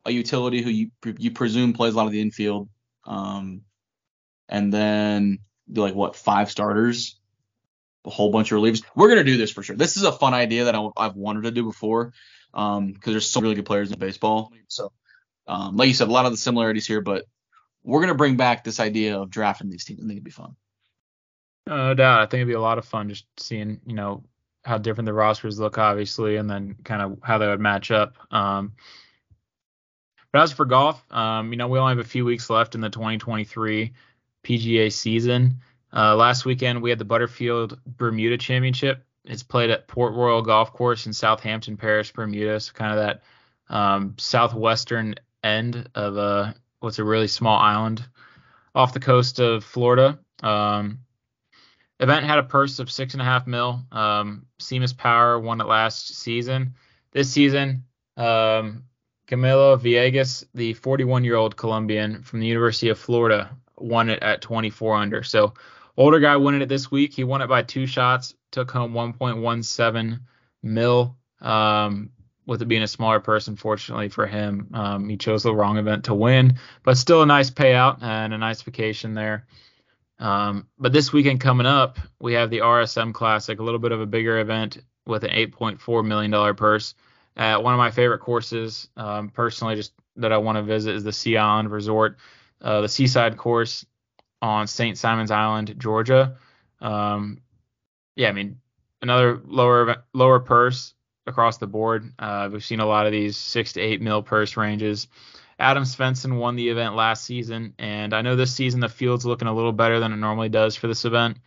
a utility who you you presume plays a lot of the infield, um and then do like what, five starters a whole bunch of relievers. We're gonna do this for sure. This is a fun idea that I, have wanted to do before because um, there's so really good players in baseball. So, um, like you said, a lot of the similarities here, but we're gonna bring back this idea of drafting these teams. I think it'd be fun. No doubt. I think it'd be a lot of fun just seeing, you know, how different the rosters look, obviously, and then kind of how they would match up. Um, but as for golf, um, you know, we only have a few weeks left in the 2023 PGA season. Uh, last weekend we had the Butterfield Bermuda Championship. It's played at Port Royal Golf Course in Southampton Parish, Bermuda. So kind of that um, southwestern end of a what's a really small island off the coast of Florida. Um, event had a purse of six and a half mil. Um, Seamus Power won it last season. This season, um, Camilo Villegas, the 41 year old Colombian from the University of Florida, won it at 24 under. So Older guy won it this week. He won it by two shots, took home 1.17 mil. Um, with it being a smaller person, fortunately for him, um, he chose the wrong event to win, but still a nice payout and a nice vacation there. Um, but this weekend coming up, we have the RSM Classic, a little bit of a bigger event with an 8.4 million dollar purse. Uh, one of my favorite courses, um, personally, just that I want to visit is the Sea Island Resort, uh, the Seaside course on St. Simon's Island, Georgia. Um, yeah, I mean, another lower lower purse across the board. Uh, we've seen a lot of these six to eight mil purse ranges. Adam Svensson won the event last season, and I know this season the field's looking a little better than it normally does for this event.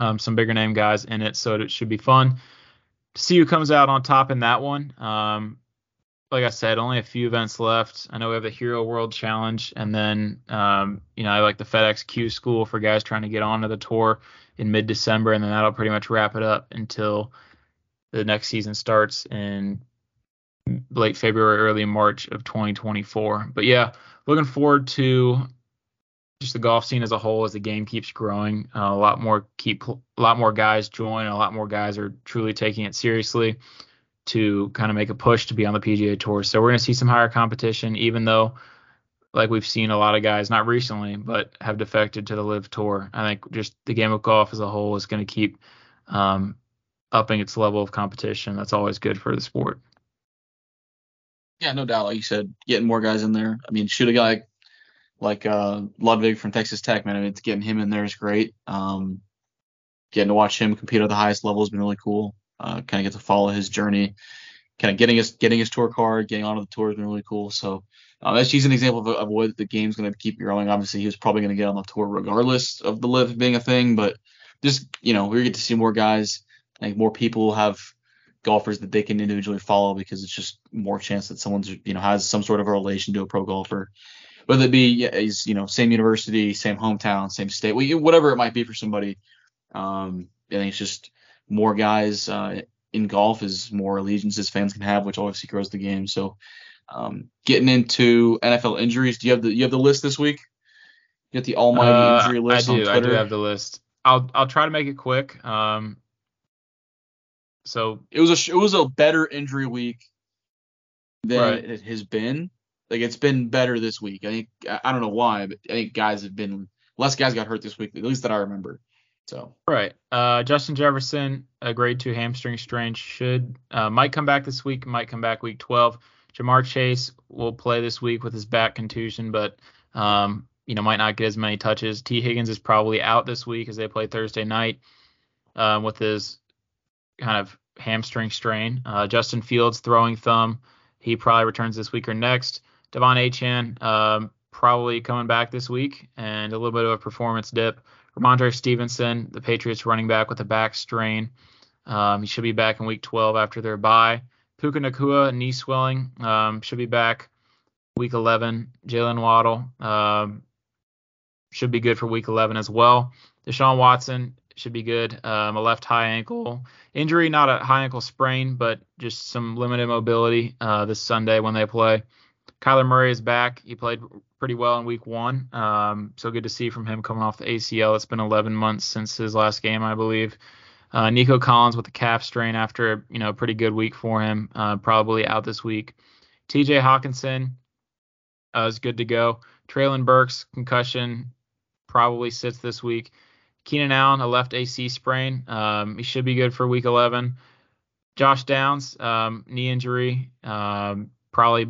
Um, some bigger name guys in it, so it should be fun to see who comes out on top in that one. Um, like I said, only a few events left. I know we have the Hero World Challenge, and then um, you know I like the FedEx Q School for guys trying to get onto the tour in mid-December, and then that'll pretty much wrap it up until the next season starts in late February, early March of 2024. But yeah, looking forward to just the golf scene as a whole as the game keeps growing. Uh, a lot more keep a lot more guys join. A lot more guys are truly taking it seriously to kind of make a push to be on the PGA Tour. So we're going to see some higher competition, even though, like we've seen a lot of guys, not recently, but have defected to the LIV Tour. I think just the game of golf as a whole is going to keep um, upping its level of competition. That's always good for the sport. Yeah, no doubt. Like you said, getting more guys in there. I mean, shoot a guy like, uh, Ludvig from Texas Tech, man. I mean, it's getting him in there is great. Um, getting to watch him compete at the highest level has been really cool uh, kind of get to follow his journey. Kind of getting his getting his tour card, getting onto the tour has been really cool. So that's just an example of, of what the game's going to keep growing. Obviously, he was probably going to get on the tour regardless of the LIV being a thing, but just you know, we get to see more guys. I think more people have golfers that they can individually follow because it's just more chance that someone's you know has some sort of a relation to a pro golfer, whether it be yeah, you know same university, same hometown, same state, whatever it might be for somebody. Um, I think it's just more guys uh, in golf is more allegiances fans can have, which obviously grows the game. So um, getting into NFL injuries, do you have the you have the list this week? You got the almighty uh, injury list I do, on Twitter. I do have the list. I'll I'll try to make it quick. Um, so it was a it was a better injury week than right. it has been. Like it's been better this week. I think I don't know why, but I think guys have been less guys got hurt this week, at least that I remember. So right, uh, Justin Jefferson, a grade two hamstring strain, should uh, might come back this week, might come back week 12. Ja'Marr Chase will play this week with his back contusion, but um, you know might not get as many touches. Tee Higgins is probably out this week as they play Thursday night um, with his kind of hamstring strain. Uh, Justin Fields throwing thumb, he probably returns this week or next. De'Von Achane um, probably coming back this week and a little bit of a performance dip. Rhamondre Stevenson, the Patriots running back with a back strain. Um, he should be back in week 12 after their bye. Puka Nacua, knee swelling, um, should be back week 11. Jaylen Waddle um, should be good for week 11 as well. Deshaun Watson should be good. Um, a left high ankle injury, not a high ankle sprain, but just some limited mobility uh, this Sunday when they play. Kyler Murray is back. He played pretty well in week one. Um, so good to see from him coming off the ACL. It's been 11 months since his last game, I believe. Uh, Nico Collins with the calf strain after you know a pretty good week for him, uh, probably out this week. T.J. Hockenson uh, is good to go. Treylon Burks concussion probably sits this week. Keenan Allen a left AC sprain. Um, he should be good for week 11. Josh Downs um, knee injury um, probably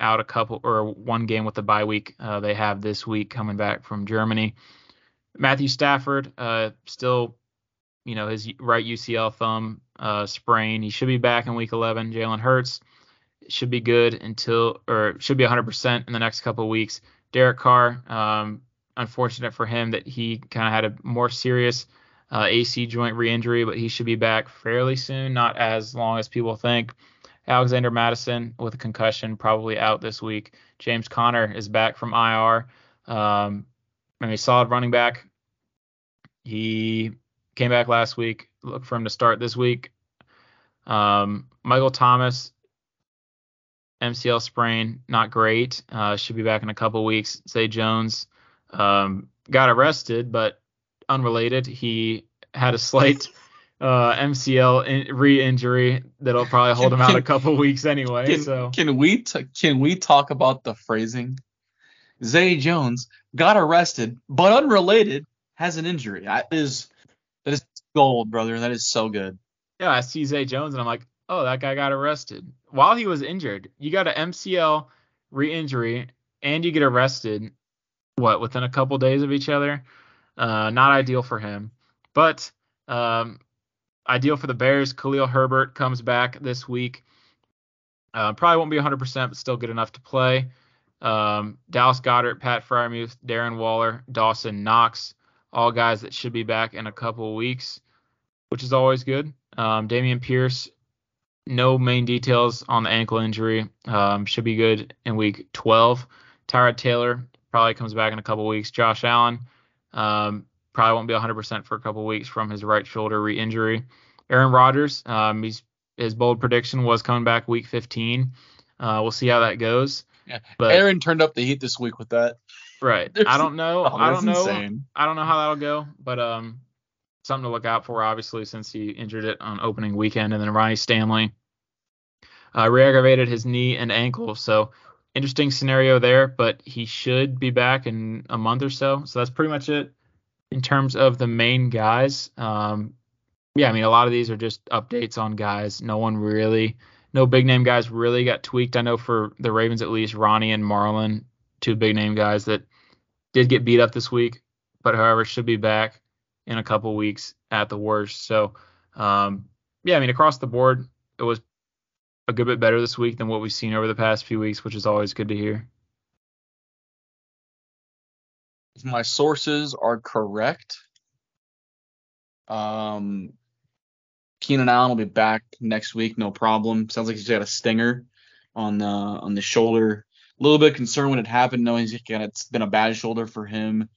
out a couple or one game with the bye week uh, they have this week coming back from Germany. Matthew Stafford uh, still, you know, his right UCL thumb uh, sprain. He should be back in week 11. Jalen Hurts should be good until or should be 100% in the next couple weeks. Derek Carr, um, unfortunate for him that he kind of had a more serious uh, AC joint re-injury, but he should be back fairly soon, not as long as people think. Alexander Mattison with a concussion, probably out this week. James Conner is back from IR. Um, I mean, solid running back. He came back last week. Look for him to start this week. Um, Michael Thomas, MCL sprain, not great. Uh, should be back in a couple weeks. Zay Jones um, got arrested, but unrelated. He had a slight uh, MCL in, re-injury that'll probably hold him out a couple weeks anyway. Can, so can we t- can we talk about the phrasing? Zay Jones got arrested, but unrelated. has an injury. That is that is gold, brother. That is so good. Yeah, I see Zay Jones and I'm like, oh, that guy got arrested while he was injured. You got an MCL re-injury and you get arrested. What within a couple days of each other? Uh, not ideal for him, but um, ideal for the Bears. Khalil Herbert comes back this week. Uh, probably won't be 100%, but still good enough to play. Um, Dallas Goedert, Pat Freiermuth, Darren Waller, Dawson Knox, all guys that should be back in a couple weeks, which is always good. Um, Dameon Pierce, no main details on the ankle injury. Um, should be good in week 12. Tyrod Taylor probably comes back in a couple weeks. Josh Allen um, probably won't be 100% for a couple weeks from his right shoulder re-injury. Aaron Rodgers, um, he's his bold prediction was coming back week 15. Uh, we'll see how that goes. Yeah, but Aaron turned up the heat this week with that. Right. [laughs] There's, I don't know. Oh, I don't know. Insane. I don't know how that'll go, but um, something to look out for, obviously, since he injured it on opening weekend, and then Ronnie Stanley uh, re-aggravated his knee and ankle. So interesting scenario there, but he should be back in a month or so. So that's pretty much it in terms of the main guys. Um, yeah, I mean, a lot of these are just updates on guys. No one really, no big name guys really got tweaked. I know for the Ravens at least, Ronnie and Marlon, two big name guys that did get beat up this week, but however should be back in a couple weeks at the worst. So, um, yeah, I mean, across the board, it was a good bit better this week than what we've seen over the past few weeks, which is always good to hear. If my sources are correct, um, Keenan Allen will be back next week, no problem. Sounds like he's got a stinger on the on the shoulder. A little bit concerned when it happened, knowing he's got it's been a bad shoulder for him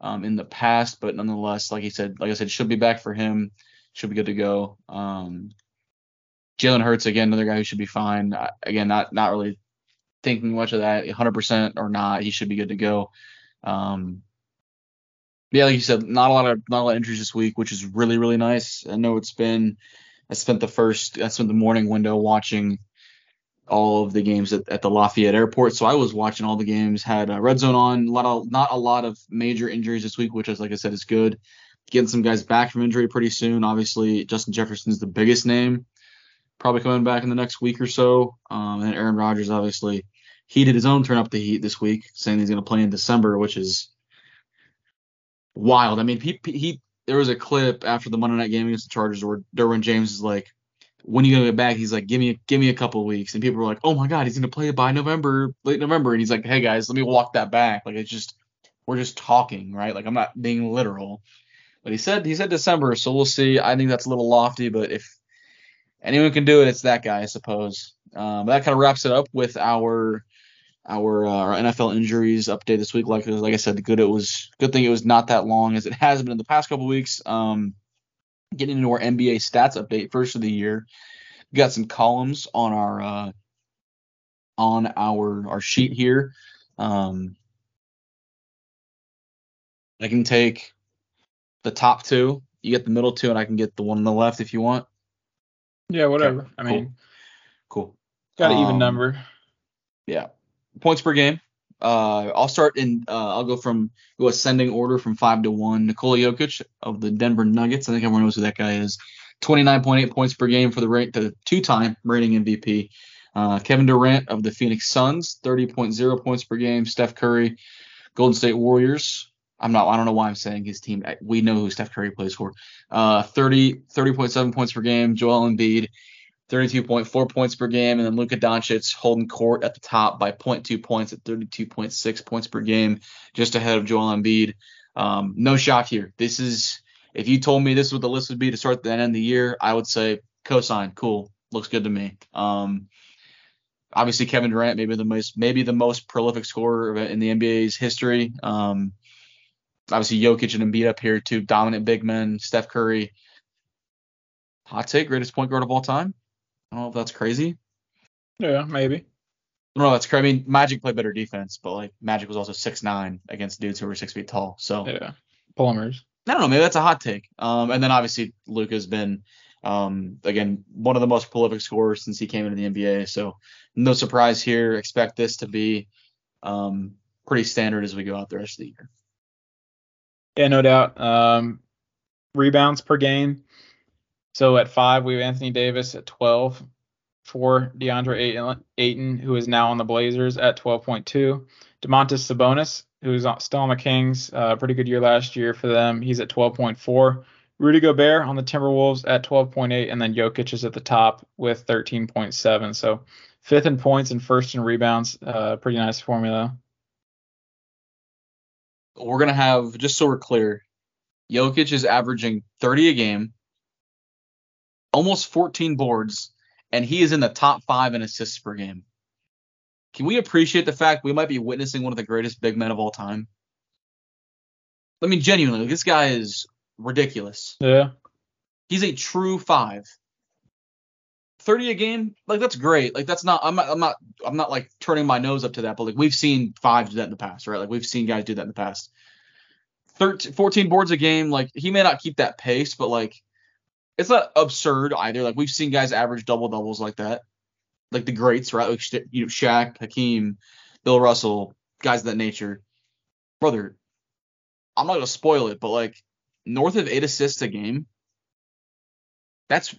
um, in the past, but nonetheless, like he said, like I said, should be back for him. Should be good to go. Um, Jalen Hurts again, another guy who should be fine. Again, not not really thinking much of that, 100% or not, he should be good to go. Um, yeah, like you said, not a lot of not a lot of injuries this week, which is really really nice. I know it's been I spent the first I spent the morning window watching all of the games at, at the Lafayette Airport, so I was watching all the games. Had a red zone on, a lot of not a lot of major injuries this week, which is like I said is good. Getting some guys back from injury pretty soon. Obviously, Justin Jefferson's the biggest name, probably coming back in the next week or so. Um, and Aaron Rodgers obviously he did his own turn up the heat this week, saying he's going to play in December, which is wild. I mean, he, he there was a clip after the Monday night game against the Chargers where Derwin James is like, "When are you gonna get back?" He's like, "Give me give me a couple weeks," and people were like, "Oh my God, he's gonna play by November, late November," and he's like, "Hey guys, let me walk that back." Like it's just we're just talking, right? Like I'm not being literal. But he said he said December, so we'll see. I think that's a little lofty, but if anyone can do it, it's that guy, I suppose. Um, that kind of wraps it up with our our, uh, our NFL injuries update this week. Like like I said, good it was good thing it was not that long as it has been in the past couple weeks. Um, getting into our NBA stats update first of the year, we got some columns on our uh, on our our sheet here. Um, I can take the top two. You get the middle two, and I can get the one on the left if you want. Yeah, whatever. Okay, I mean, cool. Got an um, even number. Yeah points per game. Uh, I'll start in. Uh, I'll go from go ascending order from five to one. Nikola Jokic of the Denver Nuggets. I think everyone knows who that guy is. 29.8 points per game for the, rate the two-time reigning MVP. Uh, Kevin Durant of the Phoenix Suns, 30.0 points per game. Steph Curry, Golden State Warriors. I'm not. I don't know why I'm saying his team. We know who Steph Curry plays for. Uh, 30 30.7 points per game. Joel Embiid, 32.4 points per game, and then Luka Doncic holding court at the top by 0.2 points at 32.6 points per game, just ahead of Joel Embiid. Um, no shock here. This is if you told me this is what the list would be to start the end of the year, I would say cosign, cool, looks good to me. Um, obviously Kevin Durant, maybe the most maybe the most prolific scorer in the NBA's history. Um, obviously Jokic and Embiid up here, two dominant big men. Steph Curry, hot take, greatest point guard of all time. I don't know if that's crazy. Yeah, maybe. No, that's crazy. I mean, Magic played better defense, but like Magic was also six nine against dudes who were six feet tall. So yeah, plumbers. I don't know. Maybe that's a hot take. Um, and then obviously Luka's been, um, again one of the most prolific scorers since he came into the NBA. So no surprise here. Expect this to be, um, pretty standard as we go out the rest of the year. Yeah, no doubt. Um, rebounds per game. So at five, we have Anthony Davis at 12. For DeAndre Ayton, who is now on the Blazers at 12.2. Domantas Sabonis, who's still on the Kings, uh, pretty good year last year for them. He's at 12.4. Rudy Gobert on the Timberwolves at 12.8, and then Jokic is at the top with 13.7. So fifth in points and first in rebounds. Uh, pretty nice formula. We're gonna have just so we're clear, Jokic is averaging 30 a game, almost 14 boards, and he is in the top five in assists per game. Can we appreciate the fact we might be witnessing one of the greatest big men of all time? I mean, genuinely, this guy is ridiculous. Yeah. He's a true five. 30 a game, like that's great. Like that's not I'm not I'm not I'm not like turning my nose up to that, but like we've seen five do that in the past, right? Like we've seen guys do that in the past. 13 14 boards a game, like he may not keep that pace, but like it's not absurd either. Like we've seen guys average double doubles like that. Like the greats, right? Like you know, Shaq, Hakeem, Bill Russell, guys of that nature. Brother, I'm not gonna spoil it, but like north of eight assists a game, that's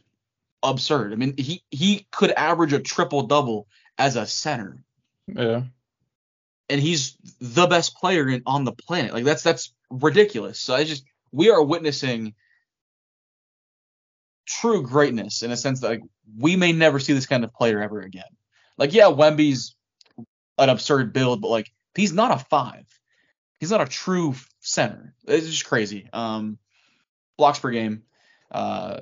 absurd. I mean, he he could average a triple double as a center. Yeah. And he's the best player in, on the planet. Like that's that's ridiculous. So I just we are witnessing true greatness in a sense that like we may never see this kind of player ever again. Like yeah, Wemby's an absurd build, but like he's not a five. He's not a true center. It's just crazy. Um, blocks per game. Uh,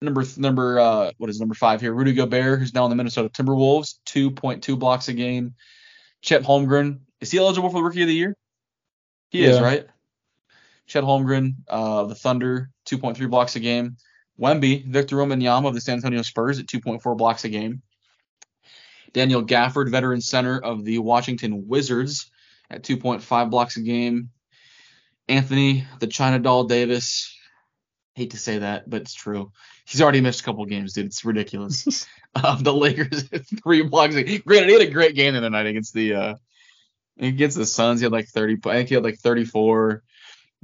number number uh, what is number five here? Rudy Gobert, who's now in the Minnesota Timberwolves, 2.2 blocks a game. Chet Holmgren, is he eligible for the Rookie of the Year? He yeah. is, right? Chet Holmgren, uh, the Thunder, 2.3 blocks a game. Wemby, Victor Wembanyama of the San Antonio Spurs at 2.4 blocks a game. Daniel Gafford, veteran center of the Washington Wizards, at 2.5 blocks a game. Anthony, the China Doll Davis, hate to say that, but it's true. He's already missed a couple games, dude. It's ridiculous. [laughs] um, the Lakers [laughs] three blocks. Granted, he had a great game the other night against the uh against the Suns. He had like 30. I think he had like 34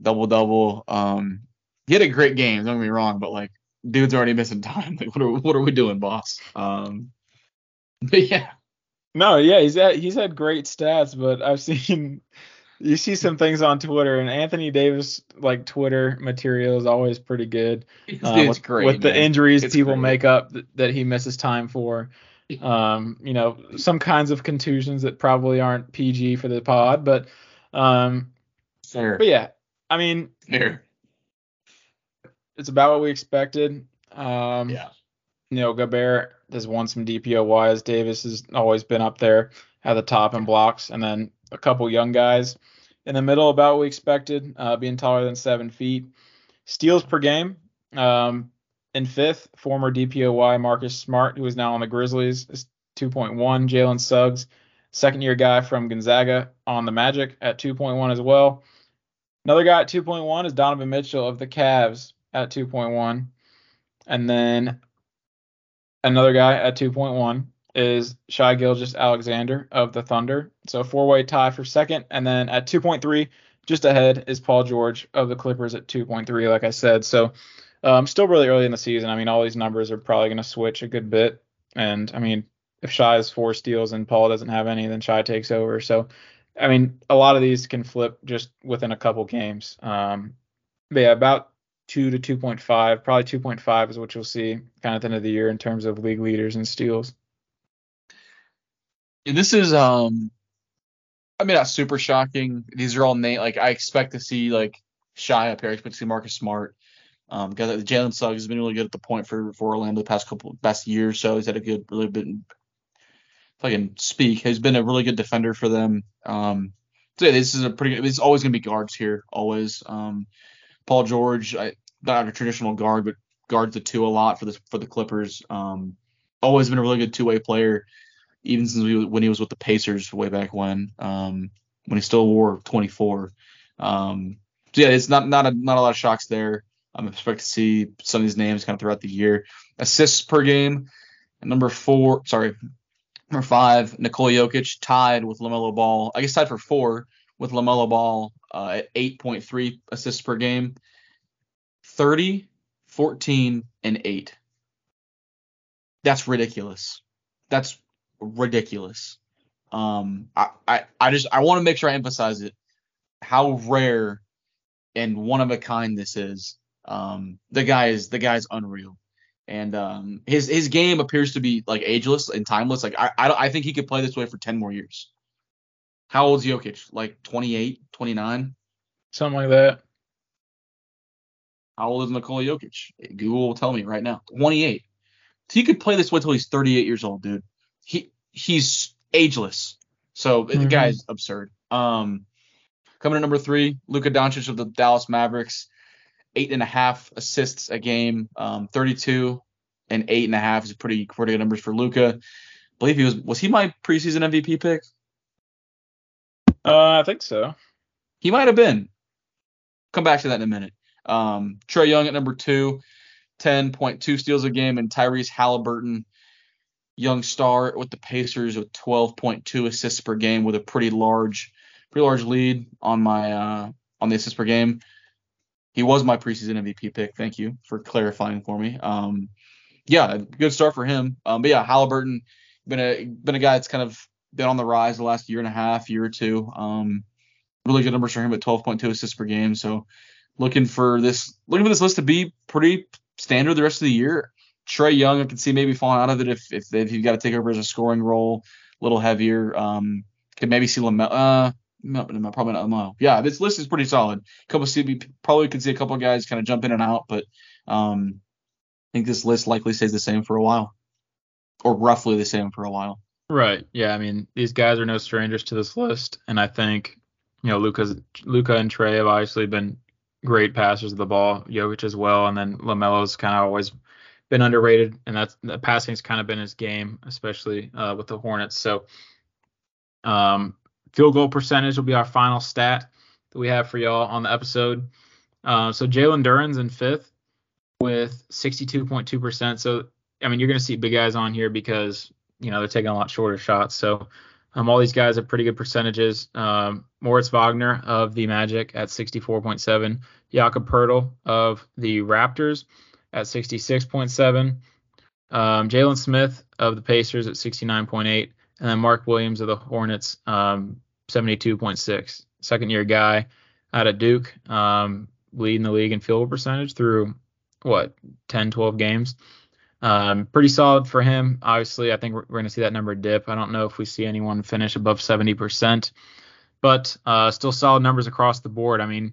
double double. Um, he had a great game. Don't get me wrong, but like dude's already missing time. [laughs] Like, what are what are we doing, boss? Um, but yeah. No, yeah, he's had he's had great stats, but I've [laughs] seen you see some things on Twitter, and Anthony Davis like Twitter material is always pretty good. Uh, with, great, with the injuries it's people great. make up th- that he misses time for. Um, you know, some kinds of contusions that probably aren't PG for the pod, but um, Fair. but yeah, I mean, Fair. It's about what we expected. Um, yeah. You know, Gobert has won some DPOYs. Davis has always been up there at the top in blocks, and then a couple young guys in the middle, about what we expected, uh, being taller than seven feet. Steals per game. Um, in fifth, former DPOY Marcus Smart, who is now on the Grizzlies, is 2.1. Jalen Suggs, second year guy from Gonzaga on the Magic at 2.1 as well. Another guy at 2.1 is Donovan Mitchell of the Cavs at 2.1. And then another guy at 2.1 is Shai Gilgeous-Alexander of the Thunder. So four way tie for second. And then at 2.3, just ahead is Paul George of the Clippers at 2.3, like I said. So um, still really early in the season. I mean, all these numbers are probably going to switch a good bit. And I mean, if Shai has four steals and Paul doesn't have any, then Shai takes over. So, I mean, a lot of these can flip just within a couple games. Um, but yeah, about two to 2.5, probably 2.5 is what you'll see kind of at the end of the year in terms of league leaders and steals. And this is um, I mean not super shocking. These are all name like I expect to see like Shai up here. I expect to see Marcus Smart. Um, because Jalen Suggs has been really good at the point for for Orlando the past couple best years. So he's had a good, really been. If I can speak, he's been a really good defender for them. Um, so yeah, this is a pretty. good. It's always gonna be guards here, always. Um, Paul George, I, not a traditional guard, but guards the two a lot for the for the Clippers. Um, always been a really good two way player even since we, when he was with the Pacers way back when, um, when he still wore 24. Um, so yeah, it's not not a not a lot of shocks there. I'm expect to see some of these names kind of throughout the year. Assists per game, number four, sorry, number five, Nikola Jokic tied with LaMelo Ball. I guess tied for four with LaMelo Ball uh, at 8.3 assists per game. 30, 14, and 8. That's ridiculous. That's ridiculous. Um, I, I, I just I want to make sure I emphasize it how rare and one of a kind this is. Um, the guy is the guy's unreal, and um, his his game appears to be like ageless and timeless. Like I I, I think he could play this way for ten more years. How old's Jokic? Like 28, 29? Something like that. How old is Nikola Jokic? Google will tell me right now. 28. So he could play this way until he's 38 years old, dude. He he's ageless. So mm-hmm. the guy's absurd. Um, coming to number three, Luka Doncic of the Dallas Mavericks, eight and a half assists a game, um, 32 and eight and a half is pretty pretty good numbers for Luka. I believe he was was he my preseason MVP pick? Uh, I think so. He might have been. Come back to that in a minute. Um, Trae Young at number two, 10.2 steals a game, and Tyrese Haliburton, young star with the Pacers with 12.2 assists per game with a pretty large, pretty large lead on my uh, on the assists per game. He was my preseason MVP pick. Thank you for clarifying for me. Um, yeah, good start for him. Um, but yeah, Haliburton been a been a guy that's kind of been on the rise the last year and a half, year or two. Um, really good numbers for him at 12.2 assists per game. So looking for this looking for this list to be pretty standard the rest of the year. Trae Young, I can see maybe falling out of it if if, if you've got to take over as a scoring role, a little heavier. Um, could maybe see Lamelo. Uh, no, no, probably not Lamelo. Yeah, this list is pretty solid. Couple see probably could see a couple guys kind of jump in and out, but um, I think this list likely stays the same for a while, or roughly the same for a while. Right. Yeah. I mean, these guys are no strangers to this list, and I think you know Luka's Luka and Trae have obviously been great passers of the ball. Jokic as well, and then Lamelo's kind of always been underrated, and that's the passing's kind of been his game, especially uh, with the Hornets. So, um, field goal percentage will be our final stat that we have for y'all on the episode. Uh, so Jalen Duren's in fifth with 62.2%. So I mean, you're going to see big guys on here because you know they're taking a lot shorter shots. So um, all these guys have pretty good percentages. Um, Moritz Wagner of the Magic at 64.7, Jakob Poeltl of the Raptors at 66.7, um, Jalen Smith of the Pacers at 69.8, and then Mark Williams of the Hornets, um, 72.6. Second year guy out of Duke, um, leading the league in field percentage through what 10, 12 games. Um, pretty solid for him. Obviously, I think we're, we're going to see that number dip. I don't know if we see anyone finish above 70%, but uh, still solid numbers across the board. I mean,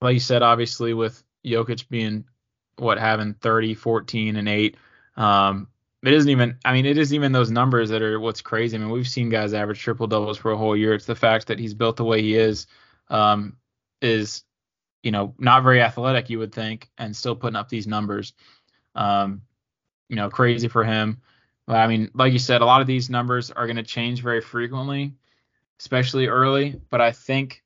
like you said, obviously with Jokic being what having 30, 14, and 8, um, it isn't even. I mean, it isn't even those numbers that are what's crazy. I mean, we've seen guys average triple doubles for a whole year. It's the fact that he's built the way he is, um, is you know not very athletic, you would think, and still putting up these numbers. Um, you know, crazy for him. But, I mean, like you said, a lot of these numbers are going to change very frequently, especially early. But I think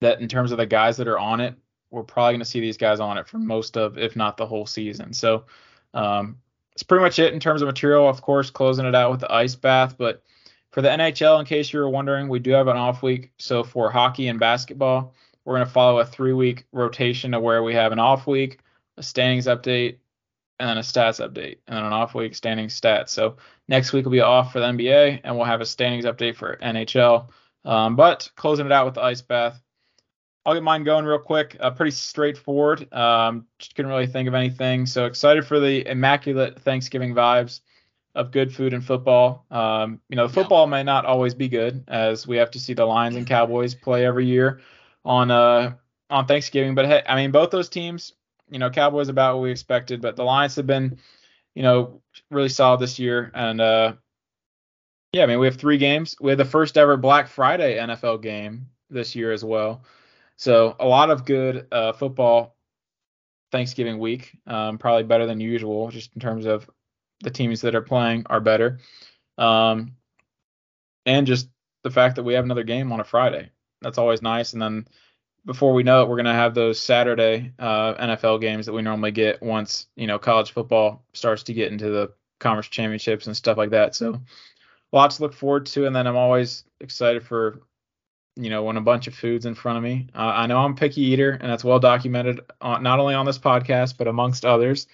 that in terms of the guys that are on it, we're probably going to see these guys on it for most of, if not the whole season. So um, it's pretty much it in terms of material. Of course, closing it out with the ice bath. But for the NHL, in case you were wondering, we do have an off week. So for hockey and basketball, we're going to follow a three week rotation of where we have an off week a standings update, and then a stats update, and then an off week standings stats. So next week will be off for the NBA, and we'll have a standings update for NHL. Um, but closing it out with the ice bath. I'll get mine going real quick. Uh, pretty straightforward. Um, just couldn't really think of anything. So excited for the immaculate Thanksgiving vibes of good food and football. Um, you know, the football may not always be good, as we have to see the Lions and Cowboys play every year on uh on Thanksgiving. But hey, I mean, both those teams you know, Cowboys about what we expected, but the Lions have been, you know, really solid this year. And uh, yeah, I mean, we have three games. We had the first ever Black Friday NFL game this year as well. So a lot of good uh, football Thanksgiving week. Um, probably better than usual, just in terms of the teams that are playing are better. Um, and just the fact that we have another game on a Friday. That's always nice. And then before we know it, we're going to have those Saturday uh, NFL games that we normally get once you know college football starts to get into the conference championships and stuff like that. So lots to look forward to, and then I'm always excited for you know, when a bunch of food's in front of me. Uh, I know I'm a picky eater, and that's well documented, on, not only on this podcast but amongst others.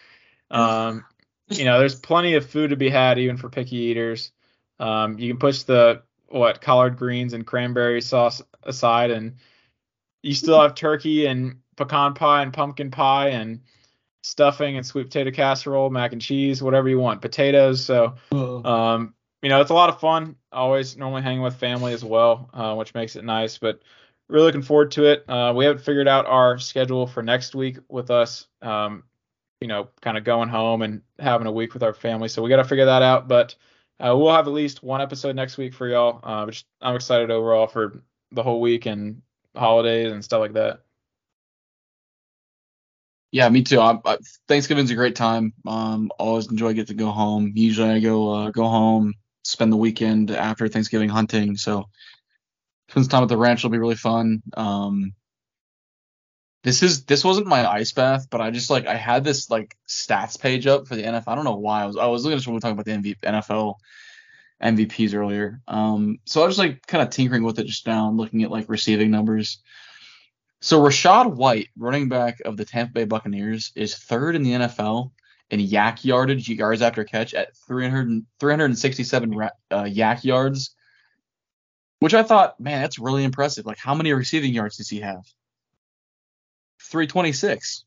Um, you know, there's plenty of food to be had even for picky eaters. Um, you can push the what collard greens and cranberry sauce aside, and you still have turkey and pecan pie and pumpkin pie and stuffing and sweet potato casserole, mac and cheese, whatever you want, potatoes. So, um, you know, it's a lot of fun. Always normally hanging with family as well, uh, which makes it nice. But really looking forward to it. Uh, we haven't figured out our schedule for next week with us. Um, you know, kind of going home and having a week with our family. So we got to figure that out. But uh, we'll have at least one episode next week for y'all. Uh, which I'm excited overall for the whole week and holidays and stuff like that. Yeah, me too. I, I, Thanksgiving's a great time. Um, always enjoy get to go home. Usually I go uh, go home, spend the weekend after Thanksgiving hunting. So spend time at the ranch will be really fun. Um, this is this wasn't my ice bath, but I just like I had this like stats page up for the NFL. I don't know why I was I was looking at were talking about the NFL MVPs earlier. Um, so I was like kind of tinkering with it just now, looking at like receiving numbers. So Rachaad White, running back of the Tampa Bay Buccaneers, is third in the NFL in YAC yardage, yards after catch, at 300, 367 uh, YAC yards, which I thought, man, that's really impressive. Like, how many receiving yards does he have? 326.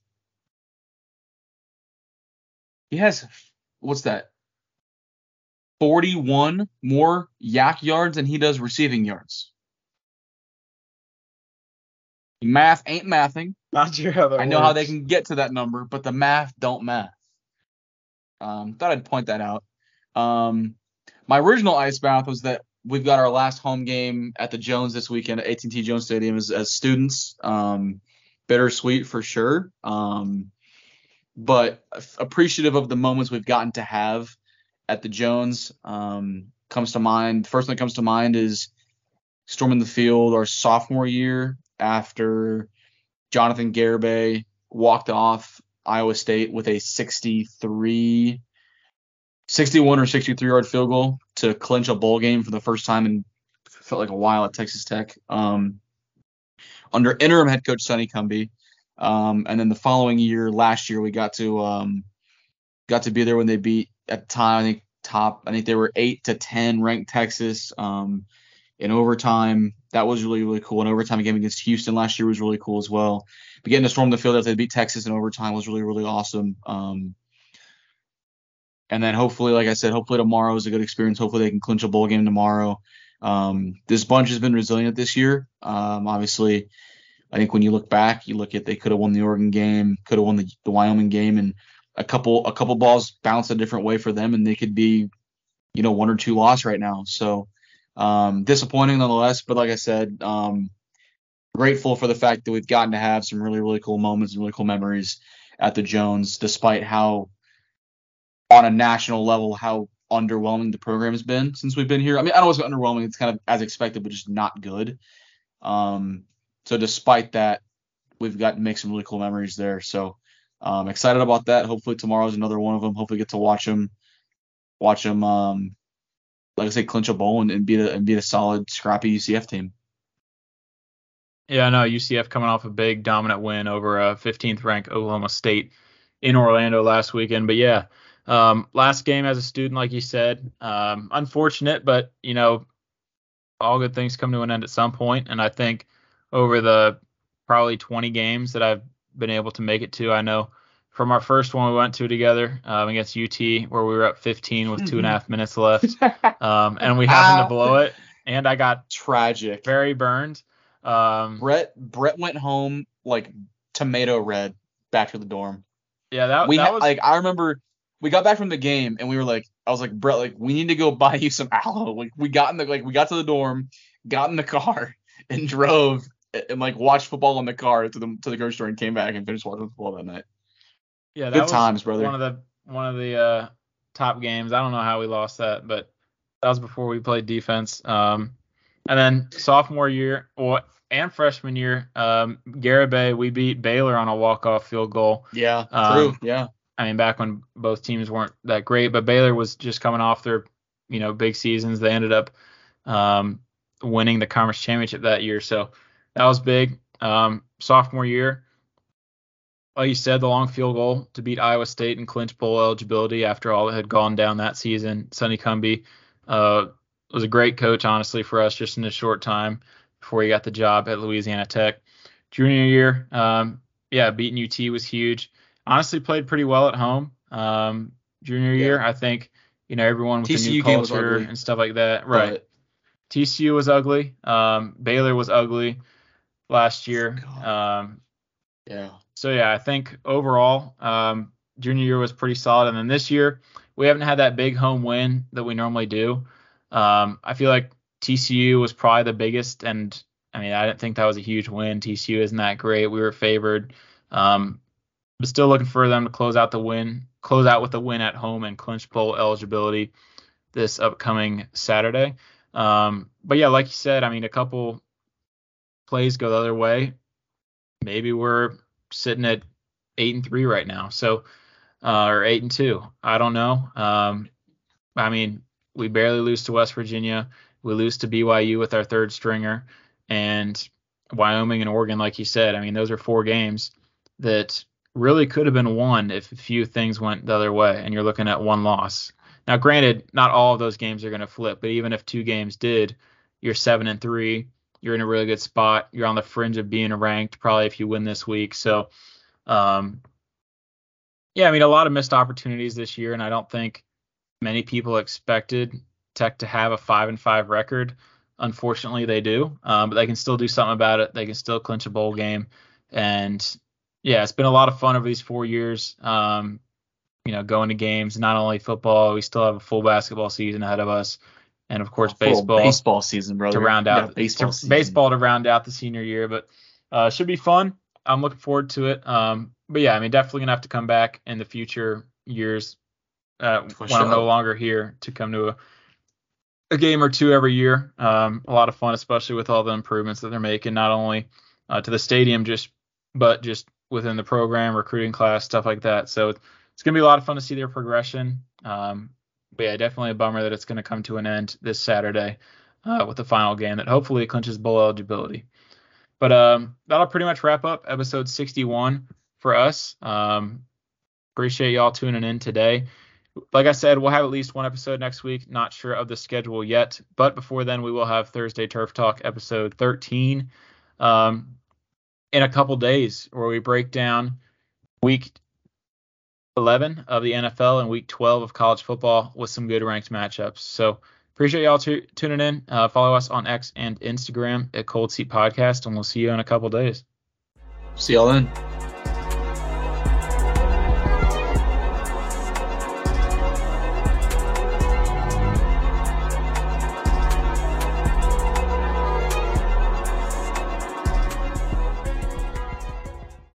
He has, what's that? 41 more YAC yards than he does receiving yards. Math ain't mathing. Not sure how that I know works. how they can get to that number, but the math don't math. Um, thought I'd point that out. Um, my original ice bath was that we've got our last home game at the Jones this weekend at AT&T Jones Stadium as, as students. Um, bittersweet for sure. Um, but appreciative of the moments we've gotten to have at the Jones. Um, comes to mind. First thing that comes to mind is storming the field our sophomore year after Jonathan Garibay walked off Iowa State with a 63, 61 or 63 yard field goal to clinch a bowl game for the first time in felt like a while at Texas Tech. Um, under interim head coach Sonny Cumbie. Um, and then the following year, last year, we got to um, got to be there when they beat at the time. I think top. I think they were eight to ten ranked Texas. Um, in overtime. That was really, really cool. An overtime game against Houston last year was really cool as well. But getting to storm the field after they beat Texas in overtime was really, really awesome. Um, and then hopefully, like I said, hopefully tomorrow is a good experience. Hopefully they can clinch a bowl game tomorrow. Um, this bunch has been resilient this year. Um, obviously, I think when you look back, you look at they could have won the Oregon game, could have won the, the Wyoming game, and a couple a couple balls bounce a different way for them, and they could be, you know, one or two loss right now. So um, disappointing nonetheless, but like I said, um, grateful for the fact that we've gotten to have some really, really cool moments and really cool memories at the Jones, despite how, on a national level, how underwhelming the program has been since we've been here. I mean, I don't know it's underwhelming. It's kind of as expected, but just not good. Um, so despite that, we've got to make some really cool memories there. So um, excited about that. Hopefully tomorrow's another one of them. Hopefully get to watch them, watch them um, like I say, clinch a bowl and, and beat a and beat a solid, scrappy UCF team. Yeah, I know UCF coming off a big dominant win over a 15th ranked Oklahoma State in Orlando last weekend. But yeah, um, last game as a student, like you said, um, unfortunate, but you know, all good things come to an end at some point. And I think over the probably 20 games that I've been able to make it to, I know from our first one we went to together um, against UT where we were up 15 with two and a half minutes left, [laughs] um, and we happened to blow it, and I got tragic, very burned. Um, Brett Brett went home like tomato red back to the dorm. Yeah, that we that had, was like I remember we got back from the game and we were like I was like Brett like we need to go [laughs] buy you some aloe. Like we got in the like we got to the dorm, got in the car and drove and, like watched football in the car to the to the grocery store and came back and finished watching football that night. yeah, that Good was times, brother. one of the one of the uh, top games. I don't know how we lost that, but that was before we played defense. Um, and then sophomore year, or and freshman year, um, Garibay, we beat Baylor on a walk-off field goal. Yeah, Um, true. Yeah. I mean, back when both teams weren't that great, but Baylor was just coming off their, you know, big seasons. They ended up um, winning the conference championship that year. So that was big. Um, sophomore year, like you said, the long field goal to beat Iowa State and clinch bowl eligibility after all that had gone down that season. Sonny Cumbie uh, was a great coach, honestly, for us just in a short time before he got the job at Louisiana Tech. Junior year, um, yeah, beating UT was huge. Honestly, played pretty well at home. Um, junior yeah. year, I think, you know, everyone with TCU the new culture and stuff like that. Right. But, TCU was ugly. Um, Baylor was ugly last year. Um, yeah. So yeah, I think overall, um, junior year was pretty solid, and then this year we haven't had that big home win that we normally do. Um, I feel like TCU was probably the biggest, and I mean I didn't think that was a huge win. TCU isn't that great. We were favored, um, but still looking for them to close out the win, close out with a win at home and clinch bowl eligibility this upcoming Saturday. Um, but yeah, like you said, I mean, a couple plays go the other way. Maybe we're sitting at eight and three right now. So, uh, or eight and two. I don't know. Um, I mean, we barely lose to West Virginia. We lose to BYU with our third stringer, and Wyoming and Oregon, like you said. I mean, those are four games that really could have been won if a few things went the other way, and you're looking at one loss. Now, granted, not all of those games are going to flip, but even if two games did, you're seven and three. You're in a really good spot. You're on the fringe of being ranked, probably if you win this week. So, um, yeah, I mean, a lot of missed opportunities this year, and I don't think many people expected Tech to have a five and five record. Unfortunately, they do, um, but they can still do something about it. They can still clinch a bowl game, and yeah, it's been a lot of fun over these four years. Um, you know, going to games, not only football, we still have a full basketball season ahead of us. And of course, baseball. Baseball season, brother. To round out yeah, baseball, to, baseball to round out the senior year, but uh, should be fun. I'm looking forward to it. Um, but yeah, I mean, definitely gonna have to come back in the future years uh, when. I'm no longer here to come to a, a game or two every year. Um, a lot of fun, especially with all the improvements that they're making, not only uh, to the stadium, just but just within the program, recruiting class, stuff like that. So it's gonna be a lot of fun to see their progression. Um, but yeah, definitely a bummer that it's gonna come to an end this Saturday uh, with the final game that hopefully clinches bowl eligibility. But um, that'll pretty much wrap up episode 61 for us. Um, appreciate y'all tuning in today. Like I said, we'll have at least one episode next week. Not sure of the schedule yet, but before then, we will have Thursday Turf Talk episode 13 um, in a couple days, where we break down week 11 of the NFL and week 12 of college football with some good ranked matchups. So appreciate y'all t- tuning in. Uh, follow us on X and Instagram at Cold Seat Podcast, and we'll see you in a couple days. See y'all then.